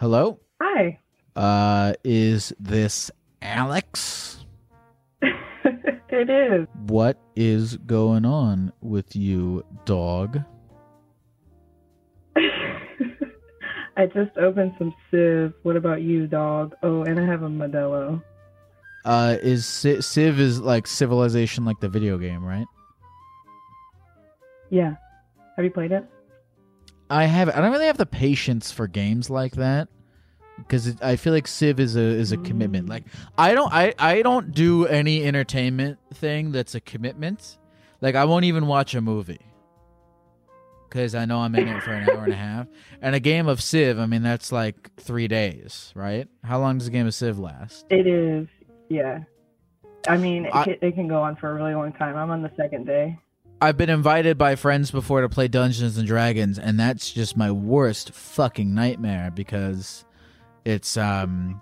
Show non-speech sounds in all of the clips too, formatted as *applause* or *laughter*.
Hello? Hi. Uh, is this Alex? *laughs* it is. What is going on with you, dog? *laughs* I just opened some Civ. What about you, dog? Oh, and I have a Modelo. Uh, is Civ, Civ is like Civilization, like the video game, right? Yeah. Have you played it? I have. I don't really have the patience for games like that because I feel like Civ is a is a commitment. Like I don't I I don't do any entertainment thing that's a commitment. Like I won't even watch a movie because I know I'm in it for an hour and a half. And a game of Civ, I mean, that's like three days, right? How long does a game of Civ last? It is. Yeah. I mean, it, I- can, it can go on for a really long time. I'm on the second day. I've been invited by friends before to play Dungeons and Dragons, and that's just my worst fucking nightmare because it's um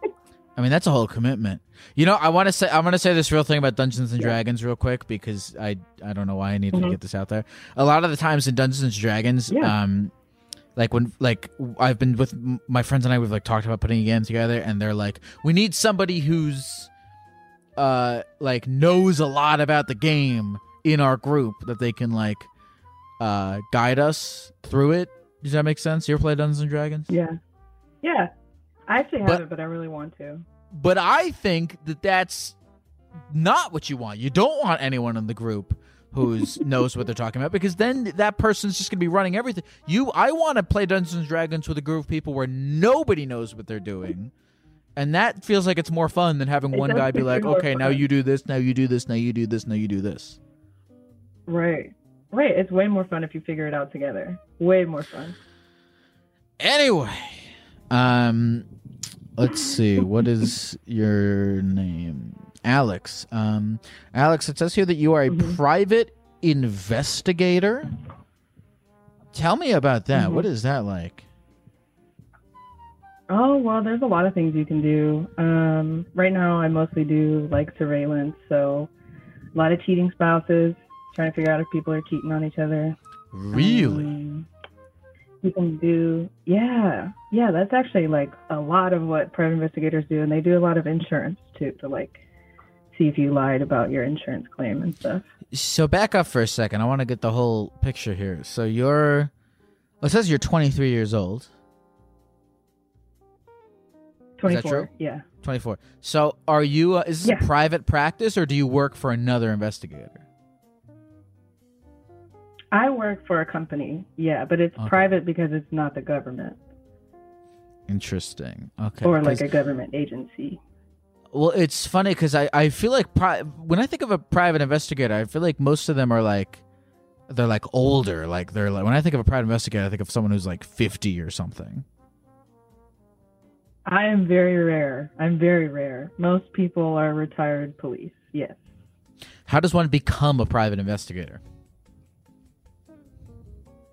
I mean that's a whole commitment. You know, I want to say I'm to say this real thing about Dungeons and. Dragons real quick because I I don't know why I needed to Mhm. get this out there. A lot of the times in Dungeons and Dragons, Yeah. um like when like I've been with my friends and I we've like talked about putting a game together and they're like we need somebody who's uh like knows a lot about the game in our group that they can like uh guide us through it. Does that make sense? You ever play Dungeons and Dragons? Yeah. Yeah. I actually But- haven't, but I really want to. But I think that that's not what you want. You don't want anyone in the group who's *laughs* knows what they're talking about because then that person's just going to be running everything. You I want to play Dungeons and Dragons with a group of people where nobody knows what they're doing. And that feels like it's more fun than having It one guy be like, "Okay, now you do this, now you do this, now you do this, now you do this." Right. Right. It's way more fun if you figure it out together. Way more fun. Anyway, um, let's see. What is your name? Alex. Um, Alex. It says here that you are a Mhm. private investigator. Tell me about that. Mhm. What is that like? Oh, well, there's a lot of things you can do. Um, right now, I mostly do like surveillance. So, a lot of cheating spouses, trying to figure out if people are cheating on each other. Really? Um, you can do, yeah, yeah. That's actually like a lot of what private investigators do, and they do a lot of insurance too to like see if you lied about your insurance claim and stuff. So back up for a second. I want to get the whole picture here. So you're. well, It says you're 23 years old. Twenty-four. Yeah. 24. So are you? Uh, is this Yeah. a private practice or do you work for another investigator? I work for a company. Yeah, but it's Okay. private because it's not the government Interesting. Okay. or like a government agency. Well, it's funny because I, I feel like pri- when I think of a private investigator, I feel like most of them are like they're like older. Like they're like when I think of a private investigator, I think of someone who's like fifty or something. I am very rare. I'm very rare. Most people are retired police. Yes. How does one become a private investigator?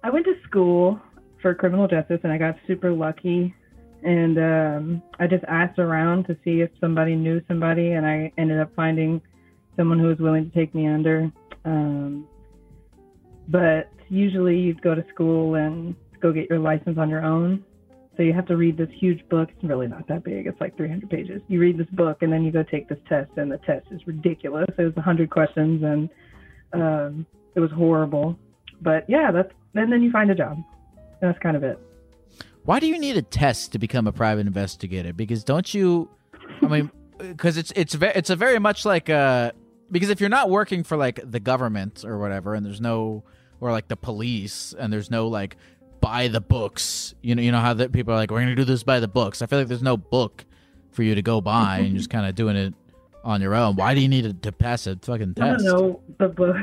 I went to school for criminal justice and I got super lucky. And um, I just asked around to see if somebody knew somebody, and I ended up finding someone who was willing to take me under. Um, but usually you'd go to school and go get your license on your own. So you have to read this huge book. It's really not that big. It's like 300 pages. You read this book and then you go take this test, and the test is ridiculous. It was 100 questions, and um, it was horrible. But yeah, that's and then you find a job. That's kind of it. Why do you need a test to become a private investigator? Because don't you? I mean, *laughs* because it's it's ve- it's a very much like uh because if you're not working for like the government or whatever, and there's no or like the police, and there's no like by the books, you know, you know how that people are like, we're gonna do this by the books. I feel like there's no book for you to go by, and you're just *laughs* kind of doing it on your own. Why do you need to, to pass a fucking test? I don't know the book.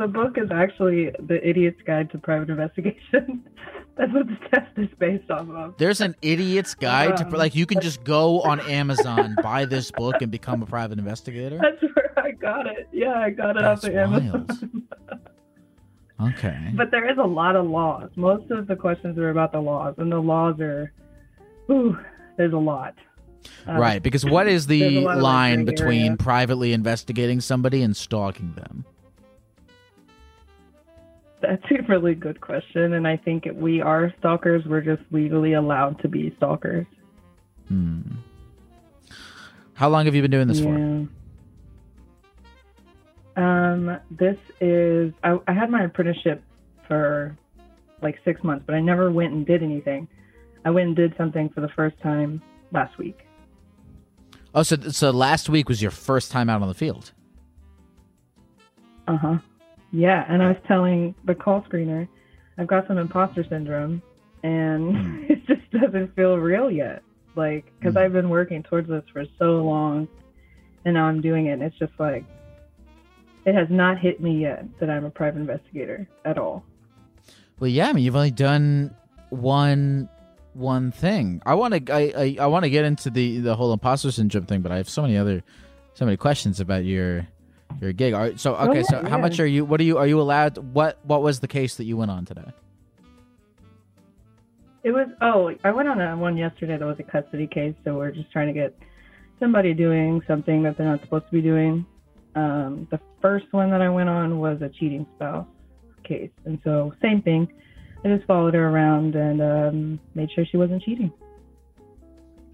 The book is actually the Idiot's Guide to Private Investigation. *laughs* That's what the test is based off of. There's an idiot's guide to Um, like you can just go on Amazon, buy this book, and become a private investigator. *laughs* That's where I got it. Yeah, I got it That's off of Amazon. *laughs* Okay. But there is a lot of laws. Most of the questions are about the laws, and the laws are, ooh, there's a lot. Uh, right, because what is the a lot of, like, line between area. privately investigating somebody and stalking them? That's a really good question, and I think we are stalkers. We're just legally allowed to be stalkers. Hmm. How long have you been doing this for? Um, this is I, I had my apprenticeship for like six months, but I never went and did anything. I went and did something for the first time last week. Oh, so so last week was your first time out on the field. Uh huh. Yeah, and I was telling the call screener, I've got some imposter syndrome, and *laughs* it just doesn't feel real yet. Like, because Hmm. I've been working towards this for so long, and now I'm doing it, and it's just like, it has not hit me yet that I'm a private investigator at all. Well, yeah, I mean, you've only done one one thing. I want to I I, I want to get into the the whole imposter syndrome thing, but I have so many other so many questions about your your gig. All right, so Oh, okay, yeah, so how yeah. much are you? What are you? Are you allowed? What what was the case that you went on today? It was oh, I went on a one yesterday that was a custody case, so we're just trying to get somebody doing something that they're not supposed to be doing. Um, the first one that I went on was a cheating spouse case, and so same thing. I just followed her around and um, made sure she wasn't cheating.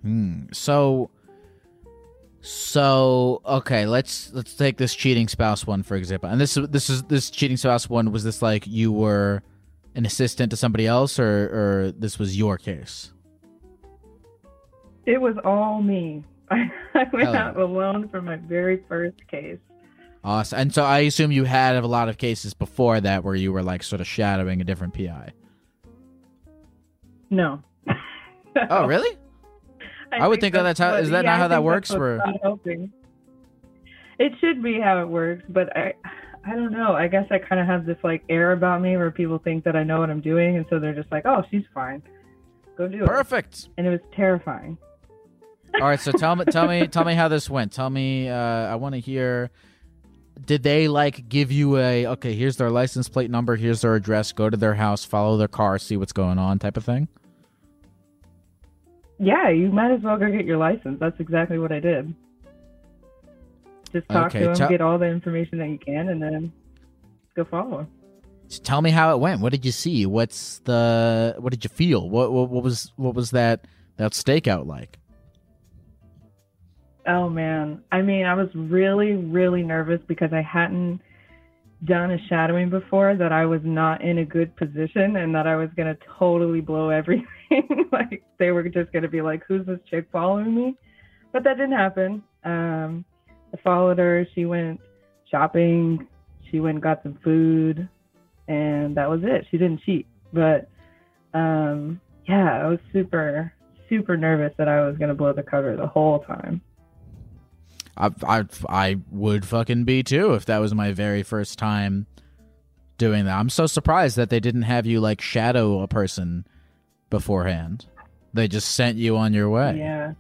Hmm. So so okay, let's let's take this cheating spouse one for example. And this is this is this cheating spouse one was this like you were an assistant to somebody else or or this was your case? It was all me. I, *laughs* I went Hell out alone for my very first case. Awesome. And so I assume you had a lot of cases before that where you were like sort of shadowing a different PI. No. *laughs* Oh, really? I would think that that's how- what- is that yeah, not how that works, that's what's or- It should be how it works, but I, I don't know. I guess I kind of have this like air about me where people think that I know what I'm doing, and so they're just like, "Oh, she's fine, go do it." Perfect. And it was terrifying. All right, so tell me tell me tell me how this went. Tell me uh I want to hear did they like give you a okay, here's their license plate number, here's their address, go to their house, follow their car, see what's going on type of thing? Yeah, you might as well go get your license. That's exactly what I did. Just talk Okay, to them, tell- get all the information that you can, and then go follow 'em. Just tell me how it went. What did you see? What's the what did you feel? What what, what was what was that that stakeout like? Oh man. I mean, I was really, really nervous because I hadn't done a shadowing before, that I was not in a good position and that I was going to totally blow everything. *laughs* like, they were just going to be like, who's this chick following me? But that didn't happen. Um, I followed her. She went shopping. She went and got some food. And that was it. She didn't cheat. But um, yeah, I was super, super nervous that I was going to blow the cover the whole time. I, I, I would fucking be too if that was my very first time doing that. I'm so surprised that they didn't have you like shadow a person beforehand. They just sent you on your way. Yeah.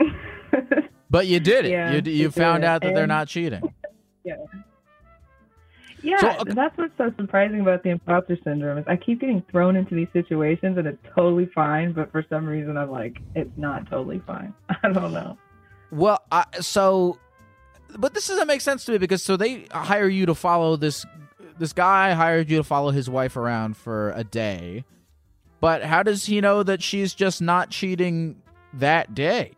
*laughs* But you did it. Yeah, you you found out that they're not cheating. Yeah, So, okay. that's what's so surprising about the imposter syndrome is I keep getting thrown into these situations and it's totally fine, but for some reason I'm like, it's not totally fine. *laughs* I don't know. Well, I, so, but this doesn't make sense to me because so they hire you to follow this this guy hired you to follow his wife around for a day, but how does he know that she's just not cheating that day?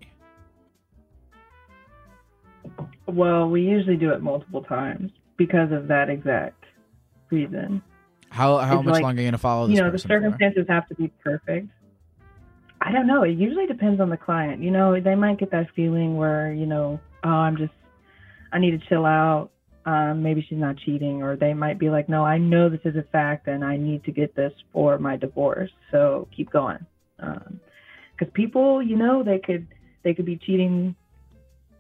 Well, we usually do it multiple times because of that exact reason. How how It's much like, longer are you gonna follow this you know the person for? circumstances have to be perfect i don't know it usually depends on the client you know they might get that feeling where you know oh i'm just i need to chill out um, maybe she's not cheating or they might be like no i know this is a fact and i need to get this for my divorce. So keep going. Because people you know they could they could be cheating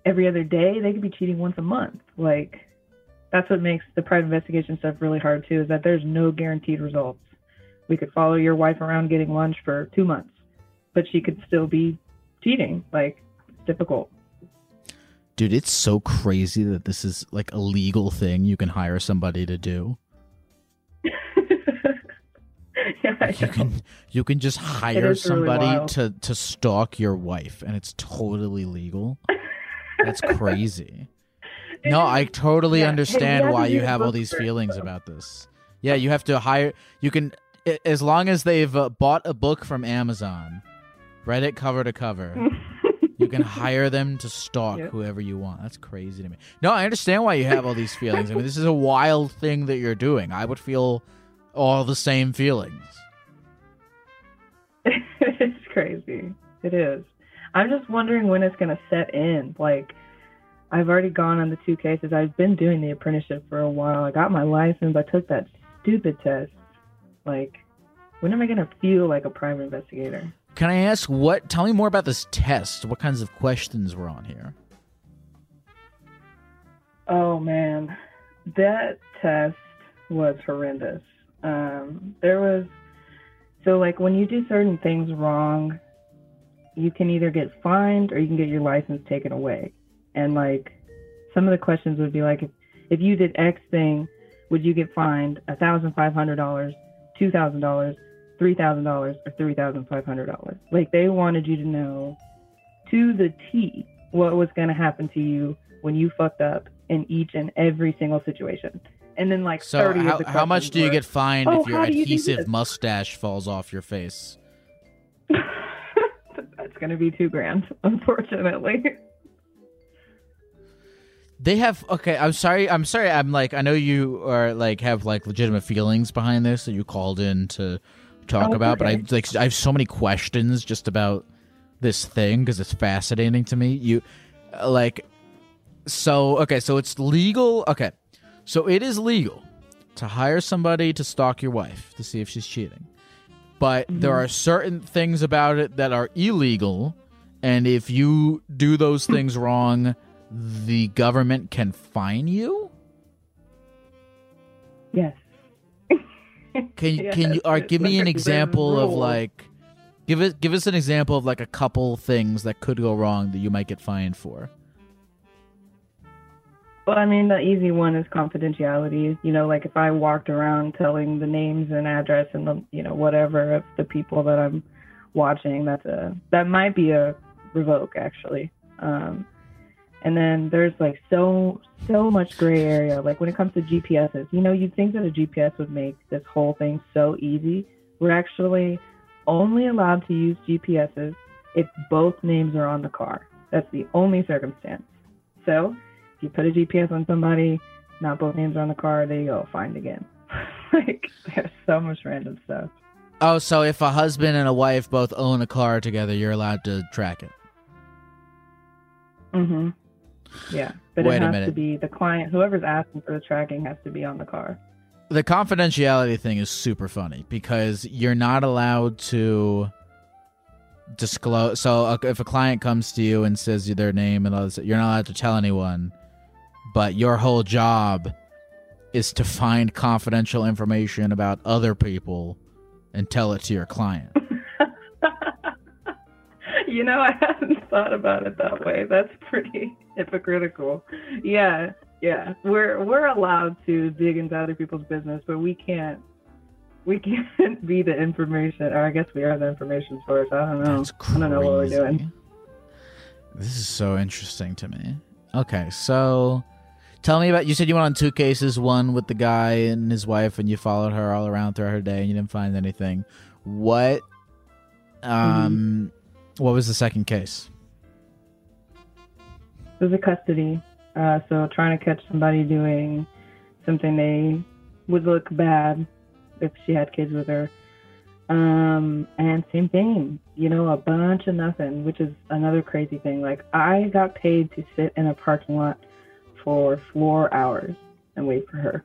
every other day. They could be cheating once a month. Like that's what makes the private investigation stuff really hard too is that there's no guaranteed results. We could follow your wife around getting lunch for two months but she could still be cheating. Like difficult Dude, it's so crazy that this is like a legal thing you can hire somebody to do. *laughs* yeah, you can you can just hire is really somebody to to stalk your wife and it's totally legal. That's *laughs* crazy. No, I totally Yeah. Understand to why you have all these feelings though. about this. Yeah, you have to hire. You can, as long as they've uh, bought a book from Amazon, read it cover to cover. *laughs* You can hire them to stalk Yep. whoever you want. That's crazy to me. No, I understand why you have all these feelings. I mean, this is a wild thing that you're doing. I would feel all the same feelings. *laughs* it's crazy. It is. I'm just wondering when it's going to set in. Like, I've already gone on the two cases. I've been doing the apprenticeship for a while. I got my license. I took that stupid test. Like, when am I going to feel like a prime investigator? Can I ask what? Tell me more about this test. What kinds of questions were on here? Oh man, that test was horrendous. Um, there was so like when you do certain things wrong, you can either get fined or you can get your license taken away. And like some of the questions would be like, if, if you did X thing, would you get fined a thousand five hundred dollars, two thousand dollars, three thousand dollars, or three thousand five hundred dollars? Like they wanted you to know to the T what was going to happen to you when you fucked up in each and every single situation. And then like So, 30 how, how much do you were- get fined "Oh, if your oh, how do you adhesive mustache falls off your face? *laughs* That's going to be 2 grand, unfortunately. They have okay. I'm sorry. I'm sorry. I'm like I know you are like have like legitimate feelings behind this that you called in to talk Oh, about, but I like I have so many questions just about this thing because it's fascinating to me. You uh, like so okay. So it's legal. Okay, so it is legal to hire somebody to stalk your wife to see if she's cheating, but there are certain things about it that are illegal, and if you do those *clears throat* things wrong the government can fine you? yes. Can you *laughs* can you or give me an example of like give it give us an example of like a couple things that could go wrong that you might get fined for? Well, I mean, the easy one is confidentiality. You know, like if I walked around telling the names and address and the, you know, whatever of the people that I'm watching, that's a that might be a revoke actually. Um, and then there's like so so much gray area. Like when it comes to GPSs, you know, you'd think that a GPS would make this whole thing so easy. We're actually only allowed to use GPSs if both names are on the car. That's the only circumstance. So if you put a GPS on somebody, not both names are on the car, there you go, fined again. *laughs* like there's so much random stuff. Oh, so if a husband and a wife both own a car together, you're allowed to track it. Mhm. Yeah, but Wait it has to be the client. Whoever's asking for the tracking has to be on the car. The confidentiality thing is super funny because you're not allowed to disclose. So uh, if a client comes to you and says their name and all this, you're not allowed to tell anyone. But your whole job is to find confidential information about other people and tell it to your client. *laughs* *laughs* you know, I hadn't thought about it that way. That's pretty hypocritical. Yeah, yeah. We're we're allowed to dig into other people's business, but we can't we can't *laughs* be the information or I guess we are the information source. I don't know. I don't know what we're doing. This is so interesting to me. Okay, so tell me about. You said you went on two cases. One with the guy and his wife, and you followed her all around throughout her day, and you didn't find anything. What? Um, what was the second case? It was a custody. Uh, so trying to catch somebody doing something they would look bad if she had kids with her. Um, and same thing, you know, a bunch of nothing, which is another crazy thing. Like I got paid to sit in a parking lot for four hours and wait for her.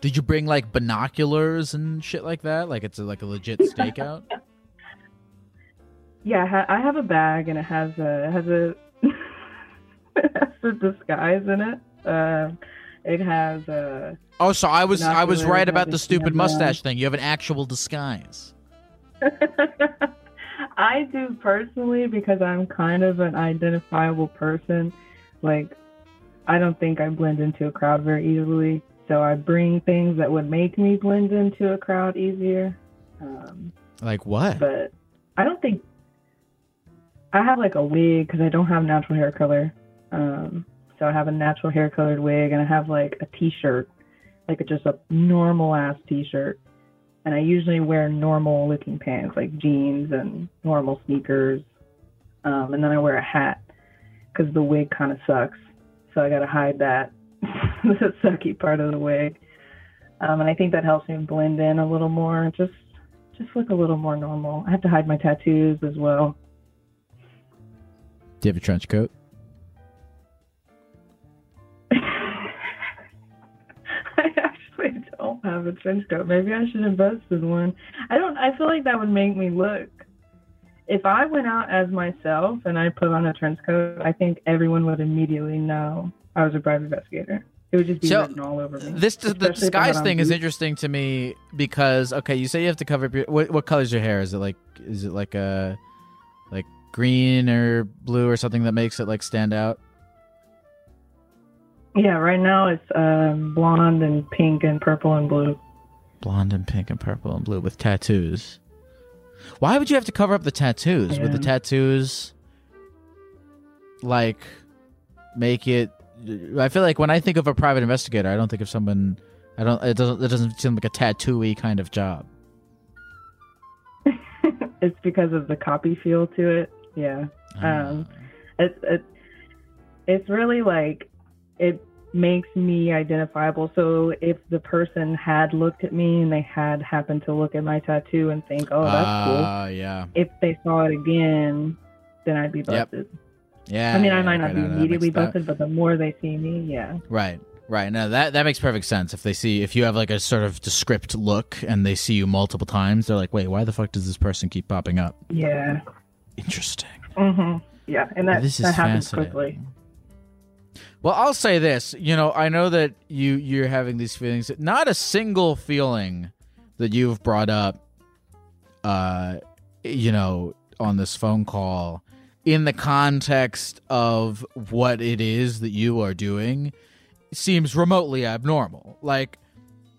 Did you bring like binoculars and shit like that? Like it's a, like a legit *laughs* stakeout? Yeah, I, ha- I have a bag and it has a has a *laughs* it has a disguise in it. Uh, it has a Oh, so I was I was right about the stupid mustache thing. You have an actual disguise. *laughs* I do personally because I'm kind of an identifiable person. Like, I don't think I blend into a crowd very easily. So I bring things that would make me blend into a crowd easier. Um, Like what? but I don't think I have like a wig because I don't have natural hair color. Um, so I have a natural hair colored wig, and I have like a T-shirt, like a, just a normal ass T-shirt. And I usually wear normal looking pants, like jeans and normal sneakers. Um, and then I wear a hat because the wig kind of sucks, so I gotta hide that *laughs* the sucky part of the wig. Um, and I think that helps me blend in a little more. Just just look a little more normal. I have to hide my tattoos as well. Do you have a trench coat? *laughs* I actually don't have a trench coat. Maybe I should invest in one. I don't. I feel like that would make me look. If I went out as myself and I put on a trench coat, I think everyone would immediately know I was a private investigator. It would just be So, written all over me. This the Especially if I had disguise thing is interesting to me because okay, you say you have to cover up your what what color's your hair? Is it like is it like a like green or blue or something that makes it like stand out? Yeah, right now it's um, blonde and pink and purple and blue. Blonde and pink and purple and blue with tattoos. Why would you have to cover up the tattoos? Would the tattoos like make it I feel like when I think of a private investigator, I don't think of someone I don't it doesn't it doesn't seem like a tattooy kind of job. *laughs* it's because of the copy feel to it. Yeah. Um, it, it it's really like it makes me identifiable so if the person had looked at me and they had happened to look at my tattoo and think oh that's cool Ah, yeah. if they saw it again then i'd be Yep. busted Yeah. i mean i might not be no, immediately makes- that- busted but the more they see me yeah Right. Right. No, that that makes perfect sense. If they see if you have like a sort of descript look and they see you multiple times, they're like, "Wait, why the fuck does this person keep popping up?" yeah Interesting. hmm yeah and that, this is that happens quickly Well, I'll say this. You know, I know that you you're having these feelings. Not a single feeling that you've brought up, uh, you know, on this phone call, in the context of what it is that you are doing, seems remotely abnormal. Like,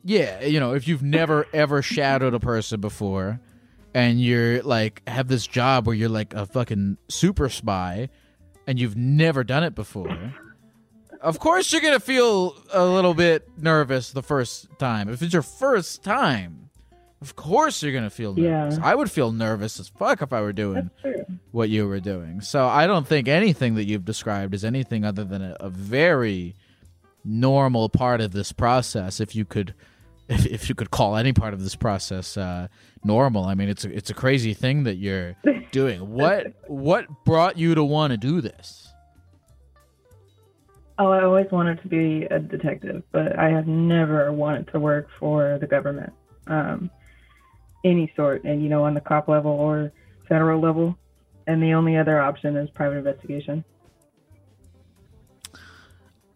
yeah, you know, if you've never ever shadowed a person before, and you're like have this job where you're like a fucking super spy, and you've never done it before of course you're gonna feel a little bit nervous the first time. If it's your first time, of course you're gonna feel nervous. Yeah. I would feel nervous as fuck if I were doing what you were doing. So I don't think anything that you've described is anything other than a, a very normal part of this process. If you could, if, if you could call any part of this process uh, normal, I mean, it's a, it's a crazy thing that you're *laughs* doing. What what brought you to want to do this? Oh, I always wanted to be a detective, but I have never wanted to work for the government, um, any sort, and you know, on the cop level or federal level. And the only other option is private investigation.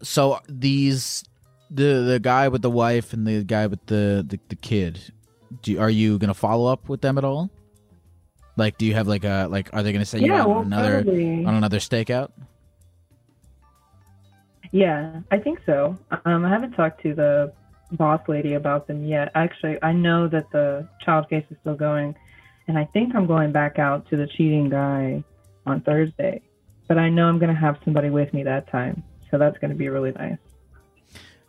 so these the the guy with the wife and the guy with the the, the kid do, are you gonna follow up with them at all like do you have like a like are they gonna say you yeah, out well, on another probably. on another stakeout Yeah, I think so. Um, I haven't talked to the boss lady about them yet. Actually, I know that the child case is still going, and I think I'm going back out to the cheating guy on Thursday. But I know I'm going to have somebody with me that time, so that's going to be really nice.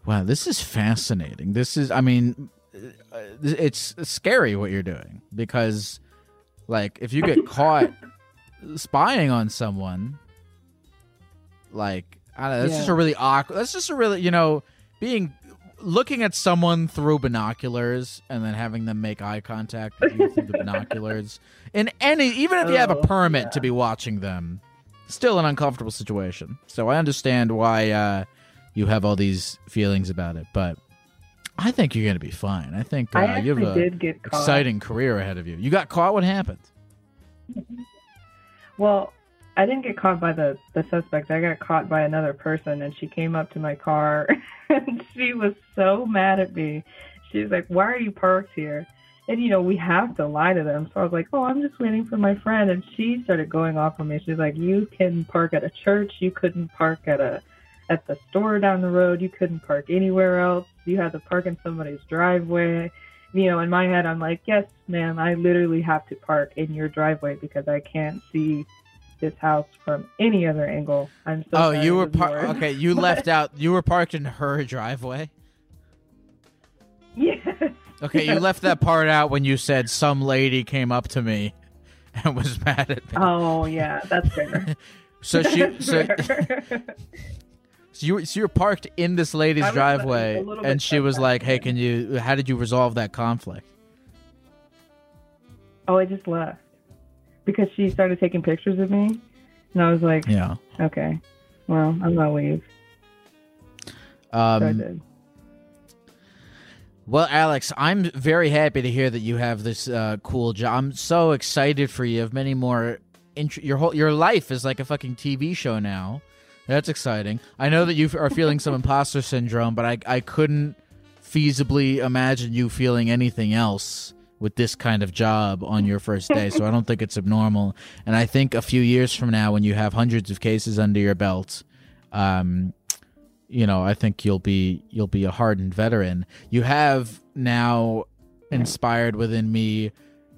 Wow this is fascinating. This is i mean uh, it's scary what you're doing because like if you get *laughs* caught spying on someone like I don't know, that's just a really awkward that's just a really you know being looking at someone through binoculars and then having them make eye contact with you through the binoculars *laughs* in any even if you have a Oh, permit yeah. to be watching them still an uncomfortable situation. So i understand why uh, you have all these feelings about it but i think you're gonna be fine i think uh, I you have a did get exciting career ahead of you you got caught what happened *laughs* Well, I didn't get caught by the the suspect. I got caught by another person, and she came up to my car, *laughs* and she was so mad at me. She was like, "Why are you parked here?" And you know, we have to lie to them. So I was like, "Oh, I'm just waiting for my friend." And she started going off on me. She's like, "You can park at a church. You couldn't park at a at the store down the road. You couldn't park anywhere else. You had to park in somebody's driveway." You know, in my head, I'm like, "Yes, ma'am. I literally have to park in your driveway because I can't see this house from any other angle." I'm so. oh you were par- okay you left *laughs* out you were parked in her driveway Yes. Okay, you left that part out when you said some lady came up to me *laughs* and was mad at me. Oh yeah, that's fair. *laughs* so she, That's so. So you, so you were parked in this lady's like, driveway, and she was like, "Hey, can you? How did you resolve that conflict?" oh, I just left because she started taking pictures of me, and I was like, Yeah. okay, well, I'm gonna leave. So I Um, did. well, Alex, I'm very happy to hear that you have this uh, cool job. I'm so excited for you. Of many more, int- your whole your life is like a fucking TV show now. That's exciting. I know that you are feeling some imposter syndrome, but I I couldn't feasibly imagine you feeling anything else with this kind of job on your first day. so I don't think it's abnormal. And I think a few years from now, when you have hundreds of cases under your belt, um, you know, I think you'll be you'll be a hardened veteran. You have now inspired within me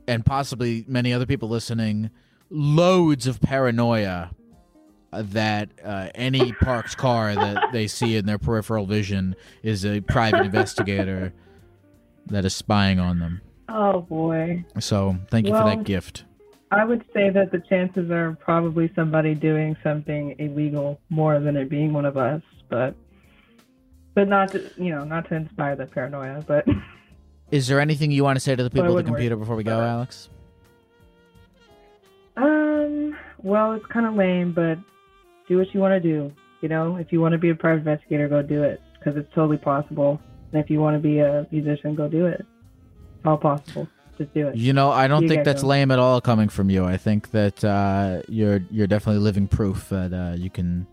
and possibly many other people listening loads of paranoia that uh, any parked car that they see in their peripheral vision is a private investigator that is spying on them. Oh boy, So, thank you for that gift. I would say that the chances are probably somebody doing something illegal more than it being one of us, but but not to you know not to inspire the paranoia, but *laughs* Is there anything you want to say to the people at the computer before we go. Alex? Um, well, it's kind of lame, but do what you want to do. You know, if you want to be a private investigator, go do it because it's totally possible. And if you want to be a musician, go do it. It's all possible. Just do it. You know, I don't You think that's going. lame at all coming from you. I think that uh, you're you're definitely living proof that uh, you can,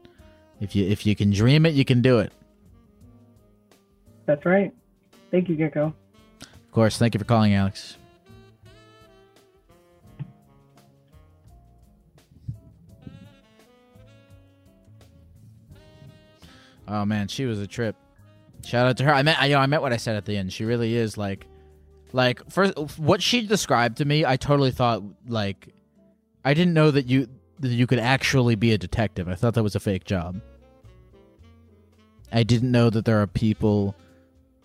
if you if you can dream it, you can do it. That's right. Thank you, Gecko. Of course. Thank you for calling, Alex. Oh man, she was a trip. Shout out to her. I meant, I, you know, I meant what I said at the end. She really is like, like first, what she described to me. I totally thought like, I didn't know that you that you could actually be a detective. I thought that was a fake job. I didn't know that there are people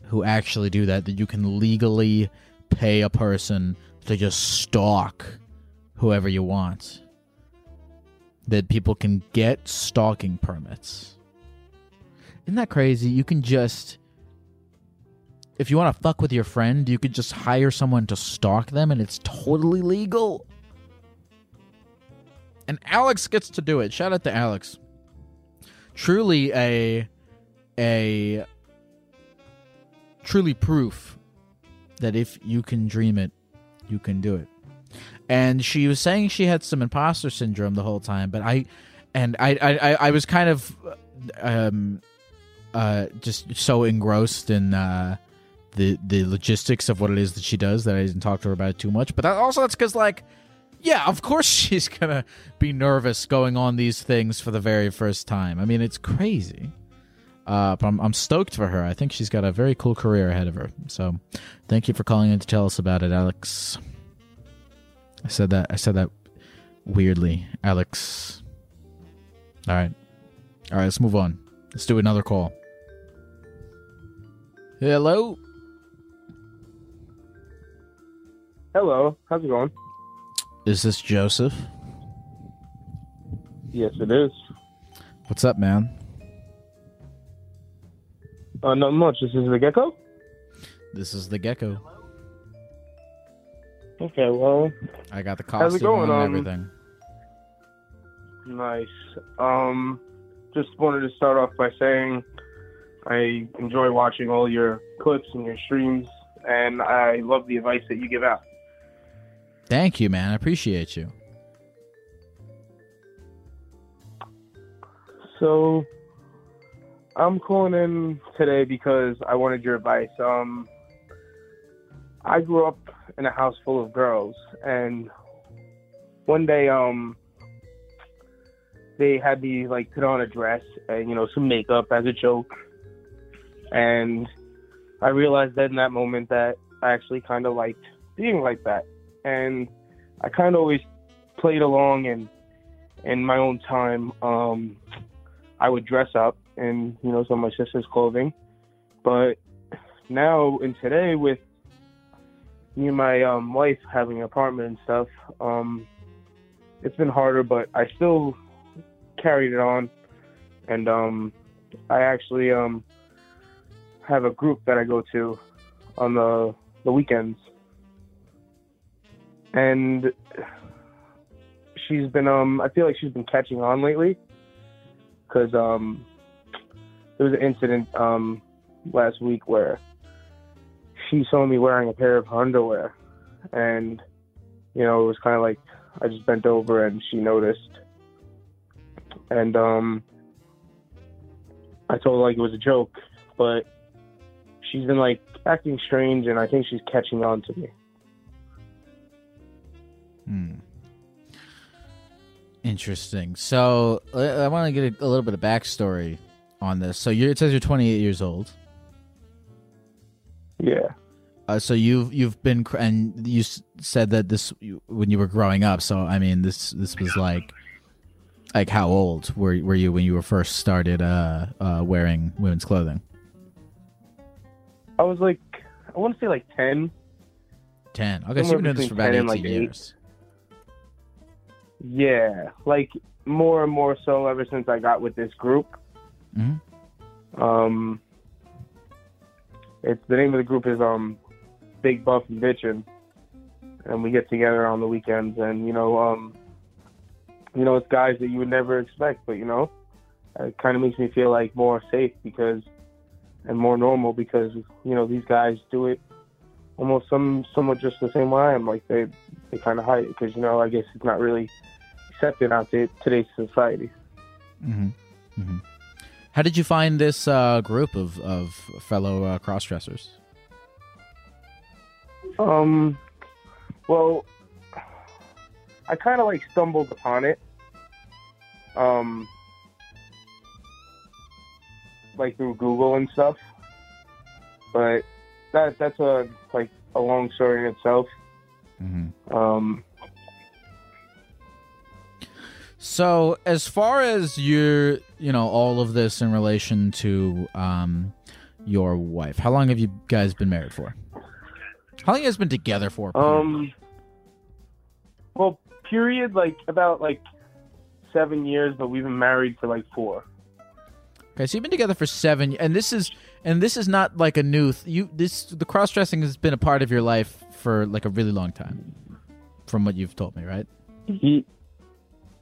who actually do that. That you can legally pay a person to just stalk whoever you want. That people can get stalking permits. Isn't that crazy? You can just if you want to fuck with your friend, you could just hire someone to stalk them and it's totally legal. And Alex gets to do it. Shout out to Alex. Truly a a truly proof that if you can dream it, you can do it. And she was saying she had some imposter syndrome the whole time, but I and I I, I- was kind of um uh just so engrossed in uh the the logistics of what it is that she does that I didn't talk to her about it too much. But that also that's because like yeah, of course *laughs* she's gonna be nervous going on these things for the very first time. I mean, it's crazy. Uh, but I'm, I'm stoked for her. I think she's got a very cool career ahead of her. So, thank you for calling in to tell us about it, Alex. I said that. I said that weirdly, Alex. All right, all right. Let's move on. Let's do another call. Hello. Hello, how's it going? Is this Joseph? Yes, it is. What's up, man? Uh, not much. This is the gecko. This is the gecko. Okay, well, I got the How's it costume going, on um, and everything. nice. Um, just wanted to start off by saying I enjoy watching all your clips and your streams, and I love the advice that you give out. Thank you, man. I appreciate you. So, I'm calling in today because I wanted your advice. Um, I grew up in a house full of girls, and one day, um, they had me like put on a dress and you know some makeup as a joke, and I realized that in that moment that I actually kind of liked being like that, and I kind of always played along and in my own time. Um, I would dress up in, you know, some of my sister's clothing. But now and today with me and my um, wife having an apartment and stuff, um, it's been harder, but I still carried it on. And um, I actually um, have a group that I go to on the, the weekends. And she's been, um, I feel like she's been catching on lately. Because um, there was an incident um, last week where she saw me wearing a pair of underwear, and you know it was kind of like I just bent over and she noticed, and um, I told her like it was a joke, but she's been like acting strange, and I think she's catching on to me. Hmm. Interesting. So I want to get a, a little bit of backstory on this. So you're, it says you're 28 years old. Yeah. Uh, so you've you've been cr- and you s- said that this you- when you were growing up. So I mean this this was like like how old were were you when you were first started uh, uh wearing women's clothing? I was like, I want to say like 10. Ten. Okay, so you've been doing this for about 10 18 and, like, eight. years. Yeah, like more and more so ever since I got with this group. Mhm. Um, it's the name of the group is um, Big Buff and Bitchin', and we get together on the weekends, and you know, um, you know, it's guys that you would never expect, but you know, it kind of makes me feel like more safe because, and more normal because you know these guys do it almost some somewhat just the same way I am. Like they they kind of hide it because you know I guess it's not really accepted out there today's society. hmm hmm How did you find this uh, group of of fellow uh, cross dressers? Um, well, I kind of like stumbled upon it. Um, like through Google and stuff. But that that's a like a long story in itself. Mm-hmm. Um, So, as far as your, you know, all of this in relation to um, your wife, how long have you guys been married for? How long you guys been together for? um, well, period, like about like seven years, but we've been married for like four. Okay, so you've been together for seven, and this is, and this is not like a new. Th- you this the cross dressing has been a part of your life for like a really long time, from what you've told me, right? Ye-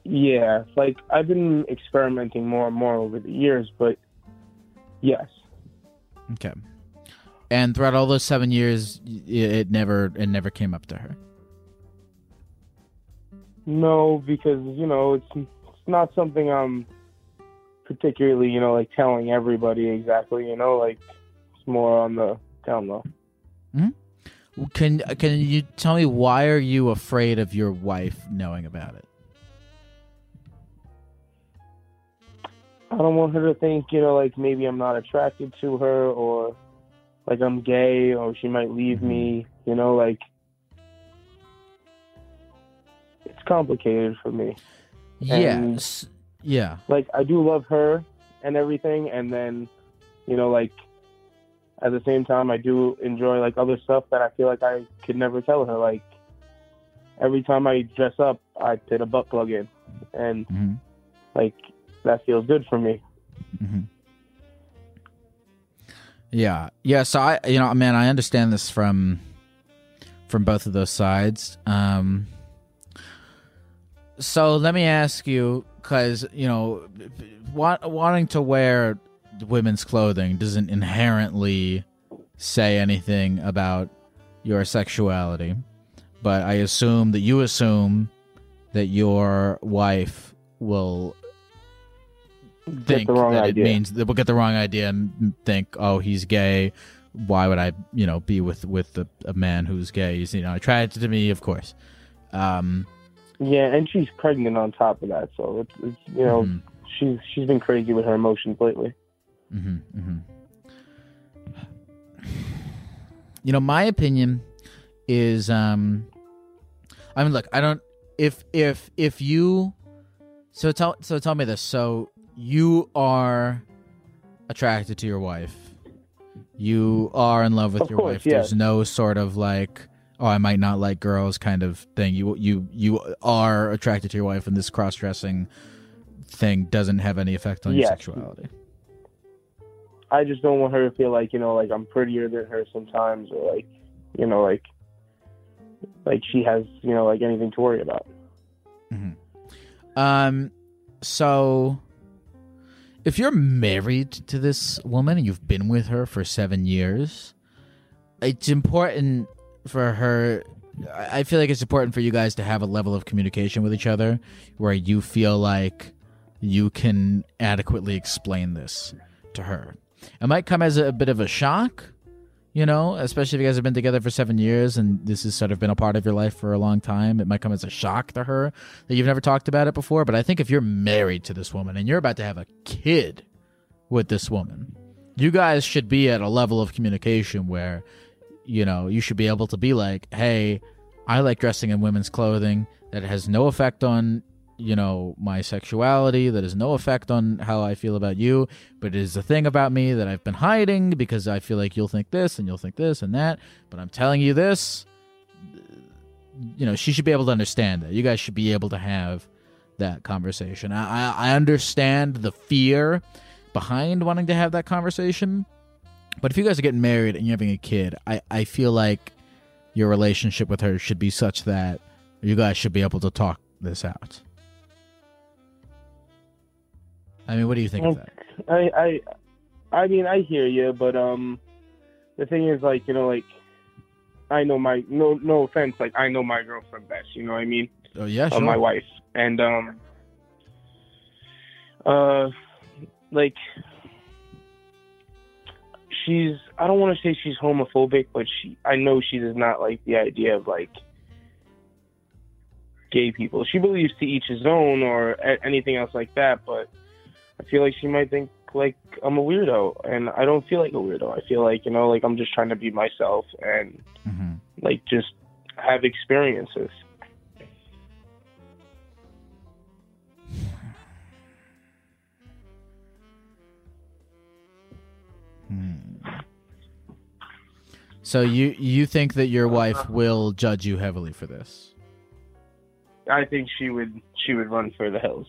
Yeah, like I've been experimenting more and more over the years, but yes. Okay. And throughout all those seven years, it never it never came up to her. No, because you know it's it's not something I'm particularly you know like telling everybody exactly. You know, like it's more on the down low. Mm-hmm. Can can you tell me why are you afraid of your wife knowing about it? I don't want her to think you know like maybe I'm not attracted to her or like I'm gay or she might leave me. You know, like it's complicated for me. And- Yes. Yeah. like I do love her and everything, and then you know like at the same time I do enjoy like other stuff that I feel like I could never tell her. Like every time I dress up, I put a butt plug in, and hmm like that feels good for me. hmm Yeah, yeah. So I, you know, man, I understand this from from both of those sides. Um, so let me ask you, because you know, want, wanting to wear women's clothing doesn't inherently say anything about your sexuality, but I assume that you assume that your wife will think the wrong that idea. it means that we'll get the wrong idea and think, oh, he's gay. Why would I, you know, be with with a, a man who's gay? He's, you know, attracted to me, of course. Um, Yeah, and she's pregnant on top of that, so it's, it's you know mhm, she's she's been crazy with her emotions lately. mhm, mhm. You know, my opinion is, um, I mean, look, I don't. If if if you, so tell so tell me this. So you are attracted to your wife. You are in love with Of your course, wife. There's no sort of like, oh, I might not like girls kind of thing. You you you are attracted to your wife, and this cross dressing thing doesn't have any effect on your sexuality. I just don't want her to feel like you know like I'm prettier than her sometimes, or like you know like like she has you know like anything to worry about. Um, so if you're married to this woman and you've been with her for seven years, it's important for her. I feel like it's important for you guys to have a level of communication with each other where you feel like you can adequately explain this to her. It might come as a, bit of a shock, you know, especially if you guys have been together for seven years and this has sort of been a part of your life for a long time. It might come as a shock to her that you've never talked about it before. But I think if you're married to this woman and you're about to have a kid with this woman, you guys should be at a level of communication where, you know, you should be able to be like, hey, I like dressing in women's clothing. That has no effect on, you know, my sexuality. That has no effect on how I feel about you. But it is a thing about me that I've been hiding because I feel like you'll think this and you'll think this and that. But I'm telling you this. You know, she should be able to understand that. You guys should be able to have that conversation. I, I, I understand the fear behind wanting to have that conversation. But if you guys are getting married and you're having a kid, I, I feel like your relationship with her should be such that you guys should be able to talk this out. I mean, what do you think of that? I I I mean I hear you, but um the thing is like you know like I know my no no offense like I know my girlfriend best. You know what I mean? Oh yeah, sure. my wife and um uh like she's I don't want to say she's homophobic but she I know she does not like the idea of like gay people. She believes to each his own or a- anything else like that but I feel like she might think like I'm a weirdo and I don't feel like a weirdo. I feel like you know like I'm just trying to be myself and hmm like just have experiences Hmm. So you you think that your uh-huh. wife will judge you heavily for this? I think she would she would run for the hills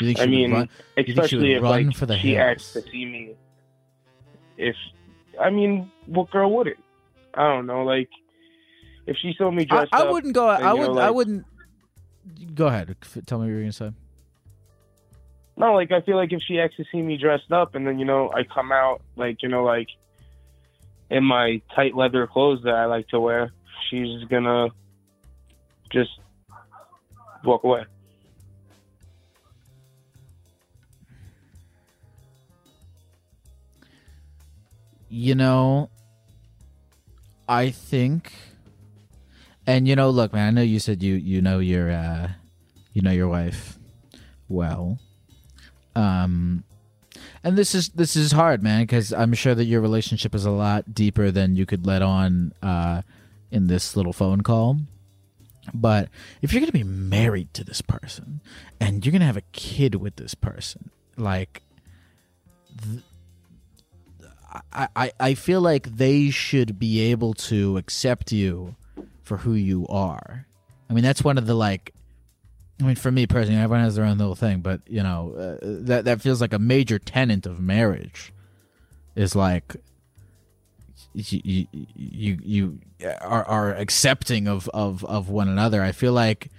You think she I mean, run- especially would if run like for the she hills? asks to see me. If I mean, what girl wouldn't? I don't know. Like, if she saw me I, dressed I up, wouldn't go. I wouldn't. I wouldn't. Go ahead. Tell me what you're gonna say. No, like I feel like if she to see me dressed up, and then you know I come out like you know like in my tight leather clothes that I like to wear, she's gonna just walk away. You know, I think, and you know, look, man. I know you said you you know your uh, you know your wife well, um, and this is this is hard, man, because I'm sure that your relationship is a lot deeper than you could let on uh, in this little phone call. But if you're gonna be married to this person and you're gonna have a kid with this person, like I, I, I feel like they should be able to accept you for who you are. I mean, that's one of the like. I mean, for me personally, everyone has their own little thing, but you know, uh, that that feels like a major tenet of marriage. Is like you you you are are accepting of of of one another. I feel like,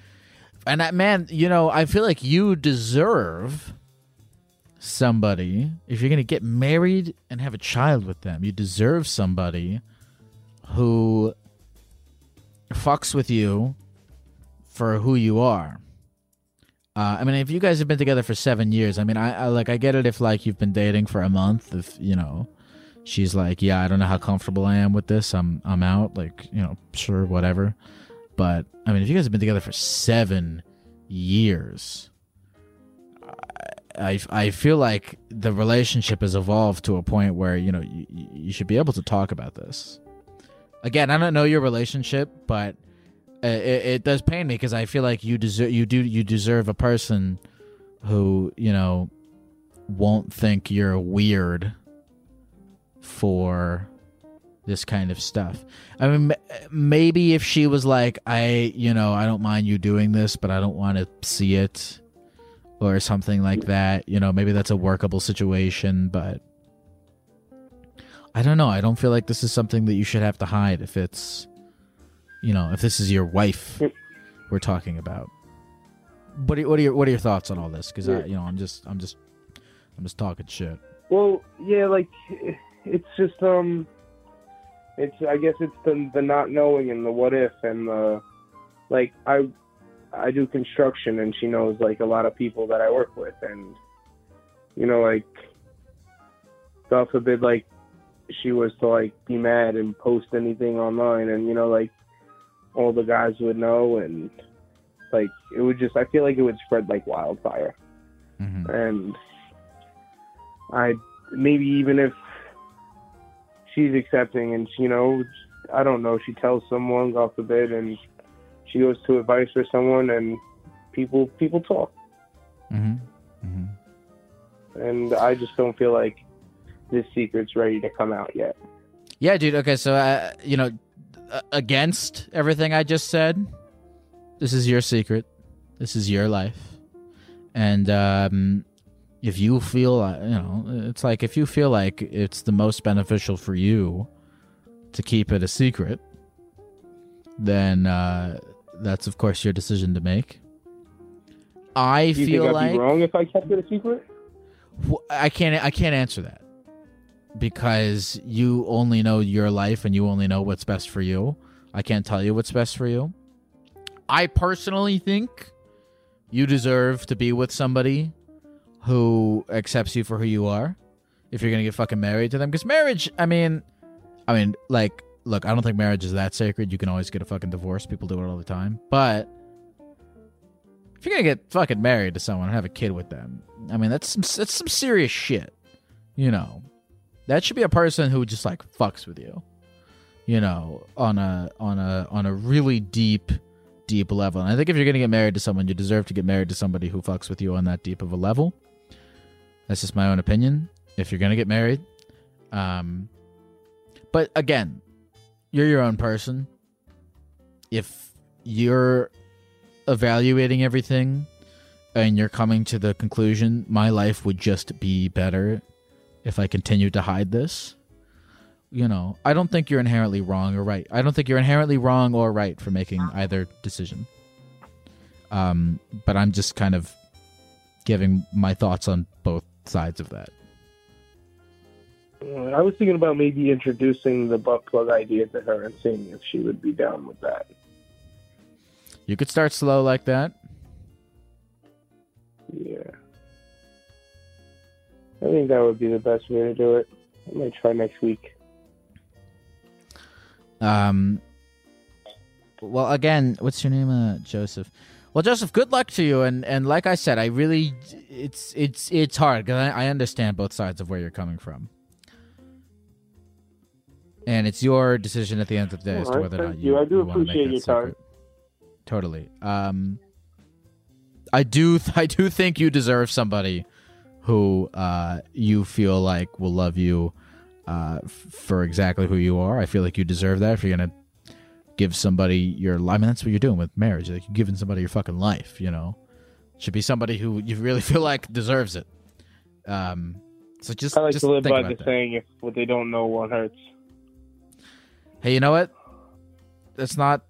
and that man, you know, I feel like you deserve somebody if you're gonna get married and have a child with them. You deserve somebody who fucks with you for who you are. Uh, I mean, if you guys have been together for seven years, I mean, I, I like I get it if like you've been dating for a month. If you know, she's like, yeah, I don't know how comfortable I am with this. I'm I'm out. Like, you know, sure, whatever. But I mean, if you guys have been together for seven years, I I feel like the relationship has evolved to a point where you know you, you should be able to talk about this. Again, I don't know your relationship, but it, it does pain me because I feel like you deserve you do you deserve a person who you know won't think you're weird for this kind of stuff. I mean, maybe if she was like, I, you know, I don't mind you doing this, but I don't want to see it, or something like that. You know, maybe that's a workable situation, but I don't know. I don't feel like this is something that you should have to hide if it's you know, if this is your wife we're talking about. What are, what are your what are your thoughts on all this? Because Yeah. I, you know, I'm just I'm just I'm just talking shit. Well, yeah, like it's just um, it's I guess it's the the not knowing and the what if and the like I I do construction and she knows like a lot of people that I work with and you know like God forbid like she was to like be mad and post anything online and you know like all the guys would know and like it would just I feel like it would spread like wildfire hmm and I maybe even if she's accepting and you know I don't know she tells someone God forbid and she goes to advice for someone and people people talk hmm hmm and I just don't feel like this secret's ready to come out yet. Yeah, dude. Okay, so uh, you know, against everything I just said, this is your secret. This is your life, and um, if you feel, uh, you know, it's like if you feel like it's the most beneficial for you to keep it a secret, then uh, that's of course your decision to make. I you feel like be wrong if I kept it a secret? I can't I can't answer that because you only know your life and you only know what's best for you. I can't tell you what's best for you. I personally think you deserve to be with somebody who accepts you for who you are. If you're gonna get fucking married to them, because marriage, I mean, I mean, like, look, I don't think marriage is that sacred. You can always get a fucking divorce. People do it all the time. But if you're gonna get fucking married to someone and have a kid with them, I mean, that's some that's some serious shit. You know, that should be a person who just like fucks with you. You know, on a on a on a really deep, deep level. And I think if you're gonna get married to someone, you deserve to get married to somebody who fucks with you on that deep of a level. That's just my own opinion. If you're gonna get married, um, but again, you're your own person. If you're evaluating everything and you're coming to the conclusion my life would just be better if I continued to hide this, you know, I don't think you're inherently wrong or right. I don't think you're inherently wrong or right for making either decision. Um, but I'm just kind of giving my thoughts on both sides of that. I was thinking about maybe introducing the butt plug idea to her and seeing if she would be down with that. You could start slow like that. Yeah. I think that would be the best way to do it. I might try next week. Um, well, again, what's your name, uh, Joseph? Well, Joseph, good luck to you. And and like I said, I really, it's it's it's hard because I, I understand both sides of where you're coming from, and it's your decision at the end of the day as to All right, whether or not you. you. I do make appreciate your time. Totally. Um, I do *laughs* I do think you deserve somebody who uh you feel like will love you uh f- for exactly who you are. I feel like you deserve that if you're gonna give somebody your life. I mean that's what you're doing with marriage. Like you're giving somebody your fucking life, you know. Should be somebody who you really *laughs* feel like deserves it. Um so just I like just to live think by the that. saying, if what they don't know won't hurts. Hey, you know what? That's not.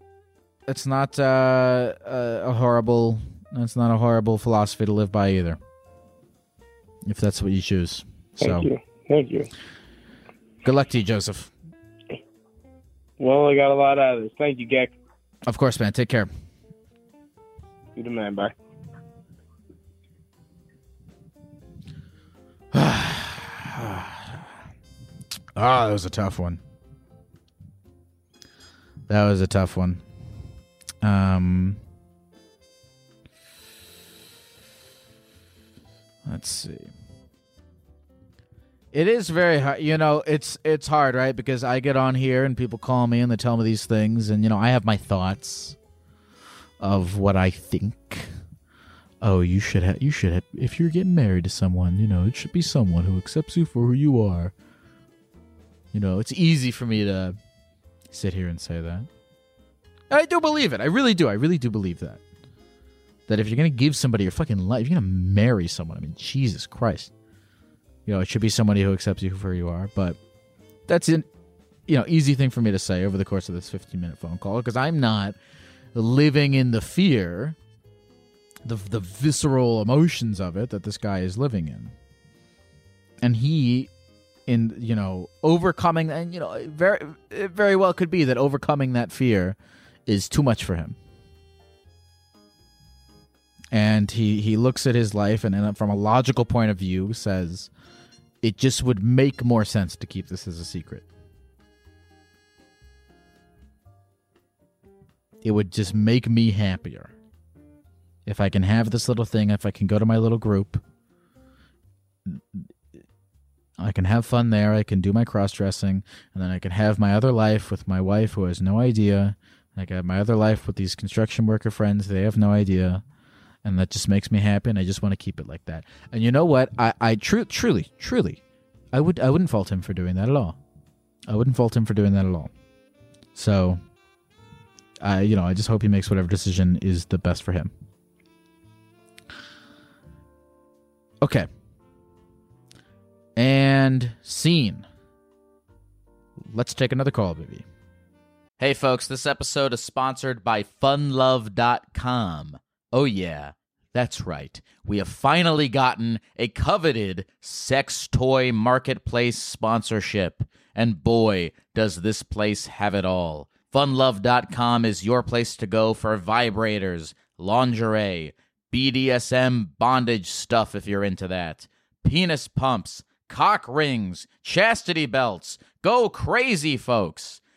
That's not uh, a, a horrible. That's not a horrible philosophy to live by either. If that's what you choose. Thank so, you. Thank you. good luck to you, Joseph. Well, I got a lot out of this. Thank you, Geck. Of course, man. Take care. You the man. Bye. *sighs* Ah, that was a tough one. That was a tough one. Um, let's see. It is very hard. You know, it's it's hard, right? Because I get on here and people call me and they tell me these things, and you know, I have my thoughts of what I think. Oh, you should have. You should have. If you're getting married to someone, you know, it should be someone who accepts you for who you are. You know, it's easy for me to sit here and say that. I do believe it. I really do. I really do believe that. That if you're gonna give somebody your fucking life, you're gonna marry someone. I mean, Jesus Christ. You know, it should be somebody who accepts you for who you are. But that's an, you know, easy thing for me to say over the course of this 15 minute phone call because I'm not living in the fear, the the visceral emotions of it that this guy is living in. And he in you know overcoming and you know very it very well could be that overcoming that fear is too much for him and he he looks at his life and, and from a logical point of view says it just would make more sense to keep this as a secret it would just make me happier if i can have this little thing if i can go to my little group I can have fun there. I can do my cross dressing, and then I can have my other life with my wife who has no idea. I can have my other life with these construction worker friends. They have no idea, and that just makes me happy. And I just want to keep it like that. And you know what? I, I tru- truly, truly, I would, I wouldn't fault him for doing that at all. I wouldn't fault him for doing that at all. So, I, you know, I just hope he makes whatever decision is the best for him. Okay and scene. Let's take another call, baby. Hey, folks, this episode is sponsored by funlove.com. Oh, yeah, that's right. We have finally gotten a coveted sex toy marketplace sponsorship. And boy, does this place have it all. Funlove.com is your place to go for vibrators, lingerie, BDSM bondage stuff if you're into that, penis pumps cock rings, chastity belts. Go crazy, folks.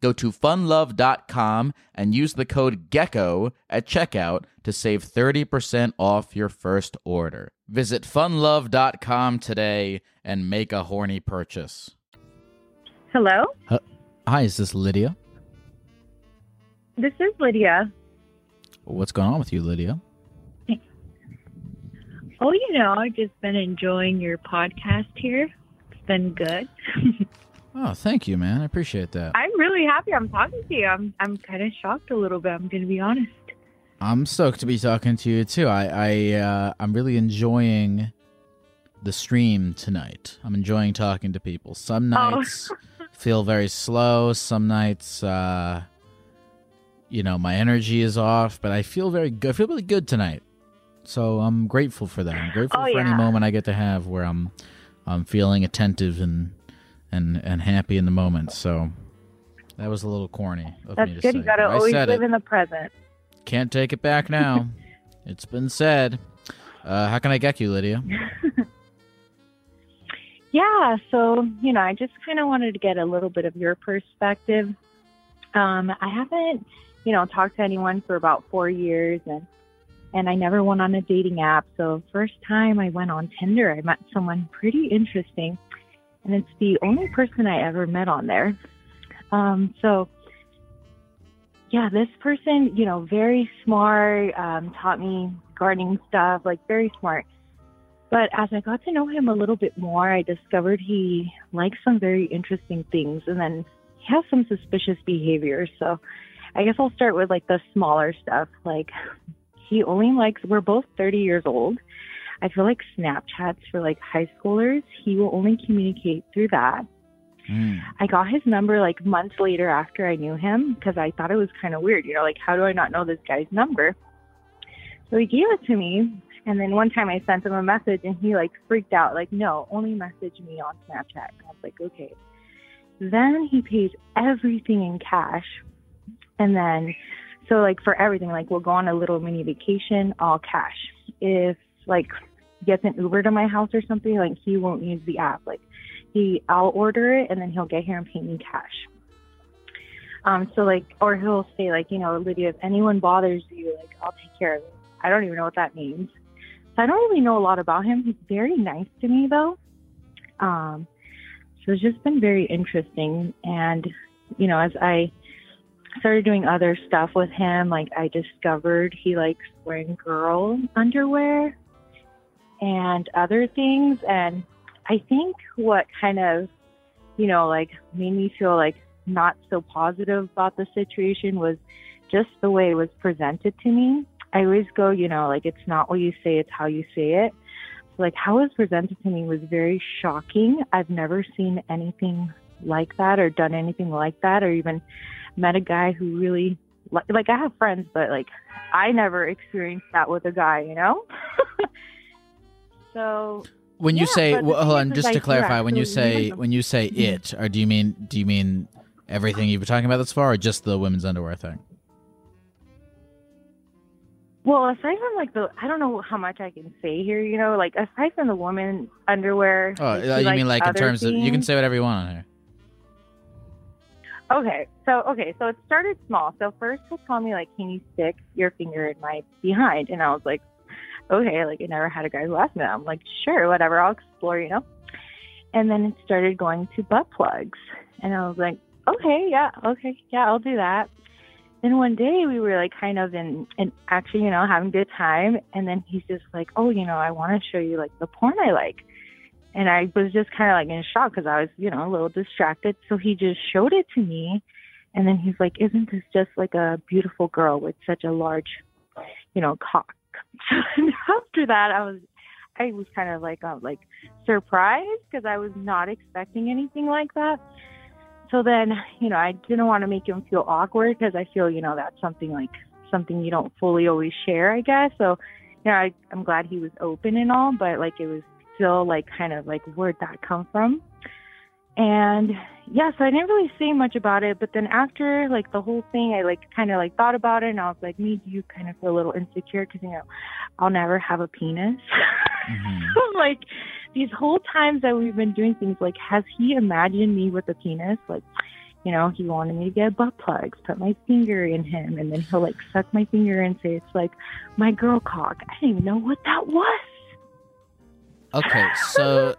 Go to funlove.com and use the code GECKO at checkout to save 30% off your first order. Visit funlove.com today and make a horny purchase. Hello, Hi, is this Lydia? this is Lydia. What's going on with you, Lydia? Oh, you know, I've just been enjoying your podcast here. It's been good. *laughs* Oh, thank you, man. I appreciate that. I'm really happy I'm talking to you. I'm I'm kind of shocked a little bit. I'm to be honest. I'm stoked to be talking to you too. I, I uh, I'm really enjoying the stream tonight. I'm enjoying talking to people. Some Oh. nights *laughs* feel very slow. Some nights, uh, you know, my energy is off, but I feel very good. I feel really good tonight. So I'm grateful for that. I'm grateful Oh, for any moment I get to have where I'm I'm feeling attentive and and and happy in the moment. So that was a little corny of That's me to good. say. You got to but I always live it. in the present. Can't take it back now. *laughs* it's been said. Uh, how can I get you, Lydia? *laughs* Yeah, so, you know, I just kind of wanted to get a little bit of your perspective. Um, I haven't, you know, talked to anyone for about four years and and I never went on a dating app. So first time I went on Tinder, I met someone pretty interesting. And it's the only person I ever met on there. Um, so yeah, this person, you know, very smart, um, taught me gardening stuff, like very smart. But as I got to know him a little bit more, I discovered he likes some very interesting things and then he has some suspicious behaviors. So I guess I'll start with like the smaller stuff. Like he only likes, we're both 30 years old. I feel like Snapchats for like high schoolers, he will only communicate through that. Mm. I got his number like months later after I knew him because I thought it was kind of weird. You know, like, how do I not know this guy's number? So he gave it to me. And then one time I sent him a message and he like freaked out, like, no, only message me on Snapchat. And I was like, okay. Then he pays everything in cash. And then, so like for everything, like we'll go on a little mini vacation, all cash. If like gets an Uber to my house or something, like he won't use the app. Like he, I'll order it and then he'll get here and pay me cash. Um, so like, or he'll say like, you know, Lydia, if anyone bothers you, like I'll take care of it. I don't even know what that means. So I don't really know a lot about him. He's very nice to me though. Um, so it's just been very interesting. And, you know, as I started doing other stuff with him, like I discovered he likes wearing girl underwear and other things. And I think what kind of, you know, like made me feel like not so positive about the situation was just the way it was presented to me. I always go, you know, like it's not what you say, it's how you say it. So, like how it was presented to me was very shocking. I've never seen anything like that or done anything like that or even met a guy who really like like I have friends but like I never experienced that with a guy, you know? *laughs* so When you Yeah, say, well, hold on, just to I clarify, when you say when you say Mhm. it, or do you mean do you mean everything you've been talking about thus far, or just the women's underwear thing? Well, aside from like the, I don't know how much I can say here. You know, like aside from the woman underwear. Oh, like, he you mean like in terms of you can say whatever you want on here. Okay, so okay, so it started small. So first he told me like, can you stick your finger in my behind? And I was like, okay, like I never had a guy who asked me that. I'm like, sure, whatever, I'll explore, you know. And then it started going to butt plugs, and I was like, okay, yeah, okay, yeah, I'll do that. Then one day we were like kind of in, in actually, you know, having a good time, and then he's just like, oh, you know, I want to show you like the porn I like. And I was just kind of like in shock because I was, you know, a little distracted. So he just showed it to me. And then he's like, Isn't this just like a beautiful girl with such a large, you know, cock? *laughs* and after that, I was, I was kind of like, uh, like surprised because I was not expecting anything like that. So then, you know, I didn't want to make him feel awkward because I feel, you know, that's something like something you don't fully always share, I guess. So, you know, I, I'm glad he was open and all, but like it was still like kind of like where'd that come from? And yeah, so I didn't really say much about it. But then after like the whole thing, I like kind of like thought about it and I was like, me, do you kind of feel a little insecure? Because, you know, I'll never have a penis. *laughs* Mhm. I'm like, these whole times that we've been doing things, like, has he imagined me with a penis? Like, you know, he wanted me to get butt plugs, put my finger in him, and then he'll like suck my finger and say it's like my girl cock. I didn't even know what that was. Okay, *laughs* so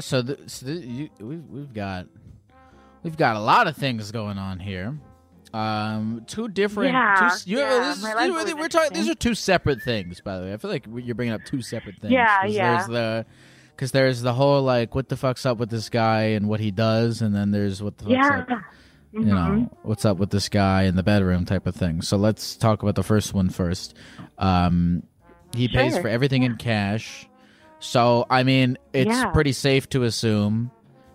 so, th- so th- you, we've we've got we've got a lot of things going on here. Um, two different. Yeah, two, you, yeah, this is- we're, we're talking. These are two separate things, by the way. I feel like you're bringing up two separate things. Yeah, 'cause yeah. There's the because there's the whole like what the fuck's up with this guy and what he does, and then there's what the fuck's yeah. up you Mhm. know what's up with this guy in the bedroom type of thing so let's talk about the first one first um he pays for everything in cash so i mean it's Yeah. pretty safe to assume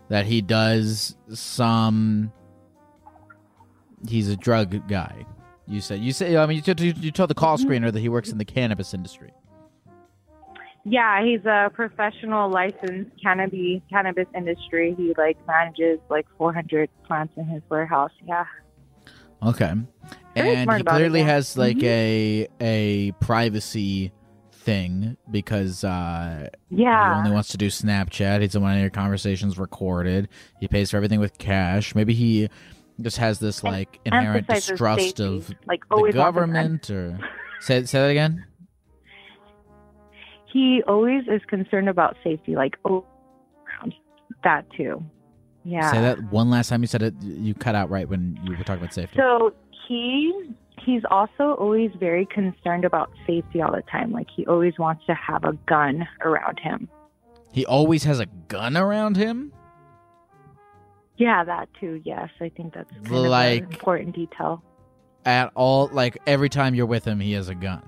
that he does some he's a drug guy you said you said i mean you, told- you, you told the call Mm-hmm. screener that he works in the cannabis industry Yeah, he's a professional licensed cannabis cannabis industry. He like manages like 400 plants in his warehouse. Yeah. Okay. Very and he about it, clearly yeah. has like Mhm. a a privacy thing because uh Yeah. he only wants to do Snapchat. He doesn't want any of your conversations recorded. He pays for everything with cash. Maybe he just has this And like inherent distrust safety. of like the always wants a gun. government or *laughs* say say that again. He always is concerned about safety, like oh. That too. Yeah. Say that one last time you said it you cut out right when you were talking about safety. So he he's also always very concerned about safety all the time. Like he always wants to have a gun around him. He always has a gun around him. Yeah, that too. Yes, I think that's kind of Like- an important detail. At all, like every time you're with him, he has a gun.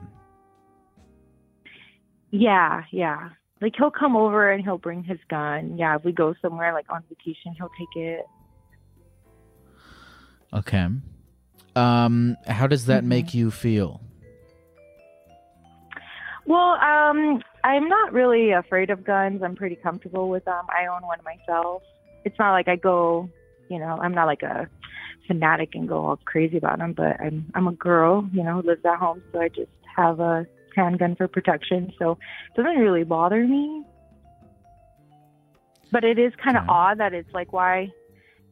Yeah, yeah. Like he'll come over and he'll bring his gun. Yeah, if we go somewhere like on vacation, he'll take it. Okay. Um, how does that Mhm. make you feel? Well, um, I'm not really afraid of guns. I'm pretty comfortable with them. I own one myself. It's not like I go, you know, I'm not like a fanatic and go all crazy about them. But I'm I'm a girl, you know, who lives at home, so I just have a handgun for protection. So it doesn't really bother me. But it is kind of Okay. odd that it's like, why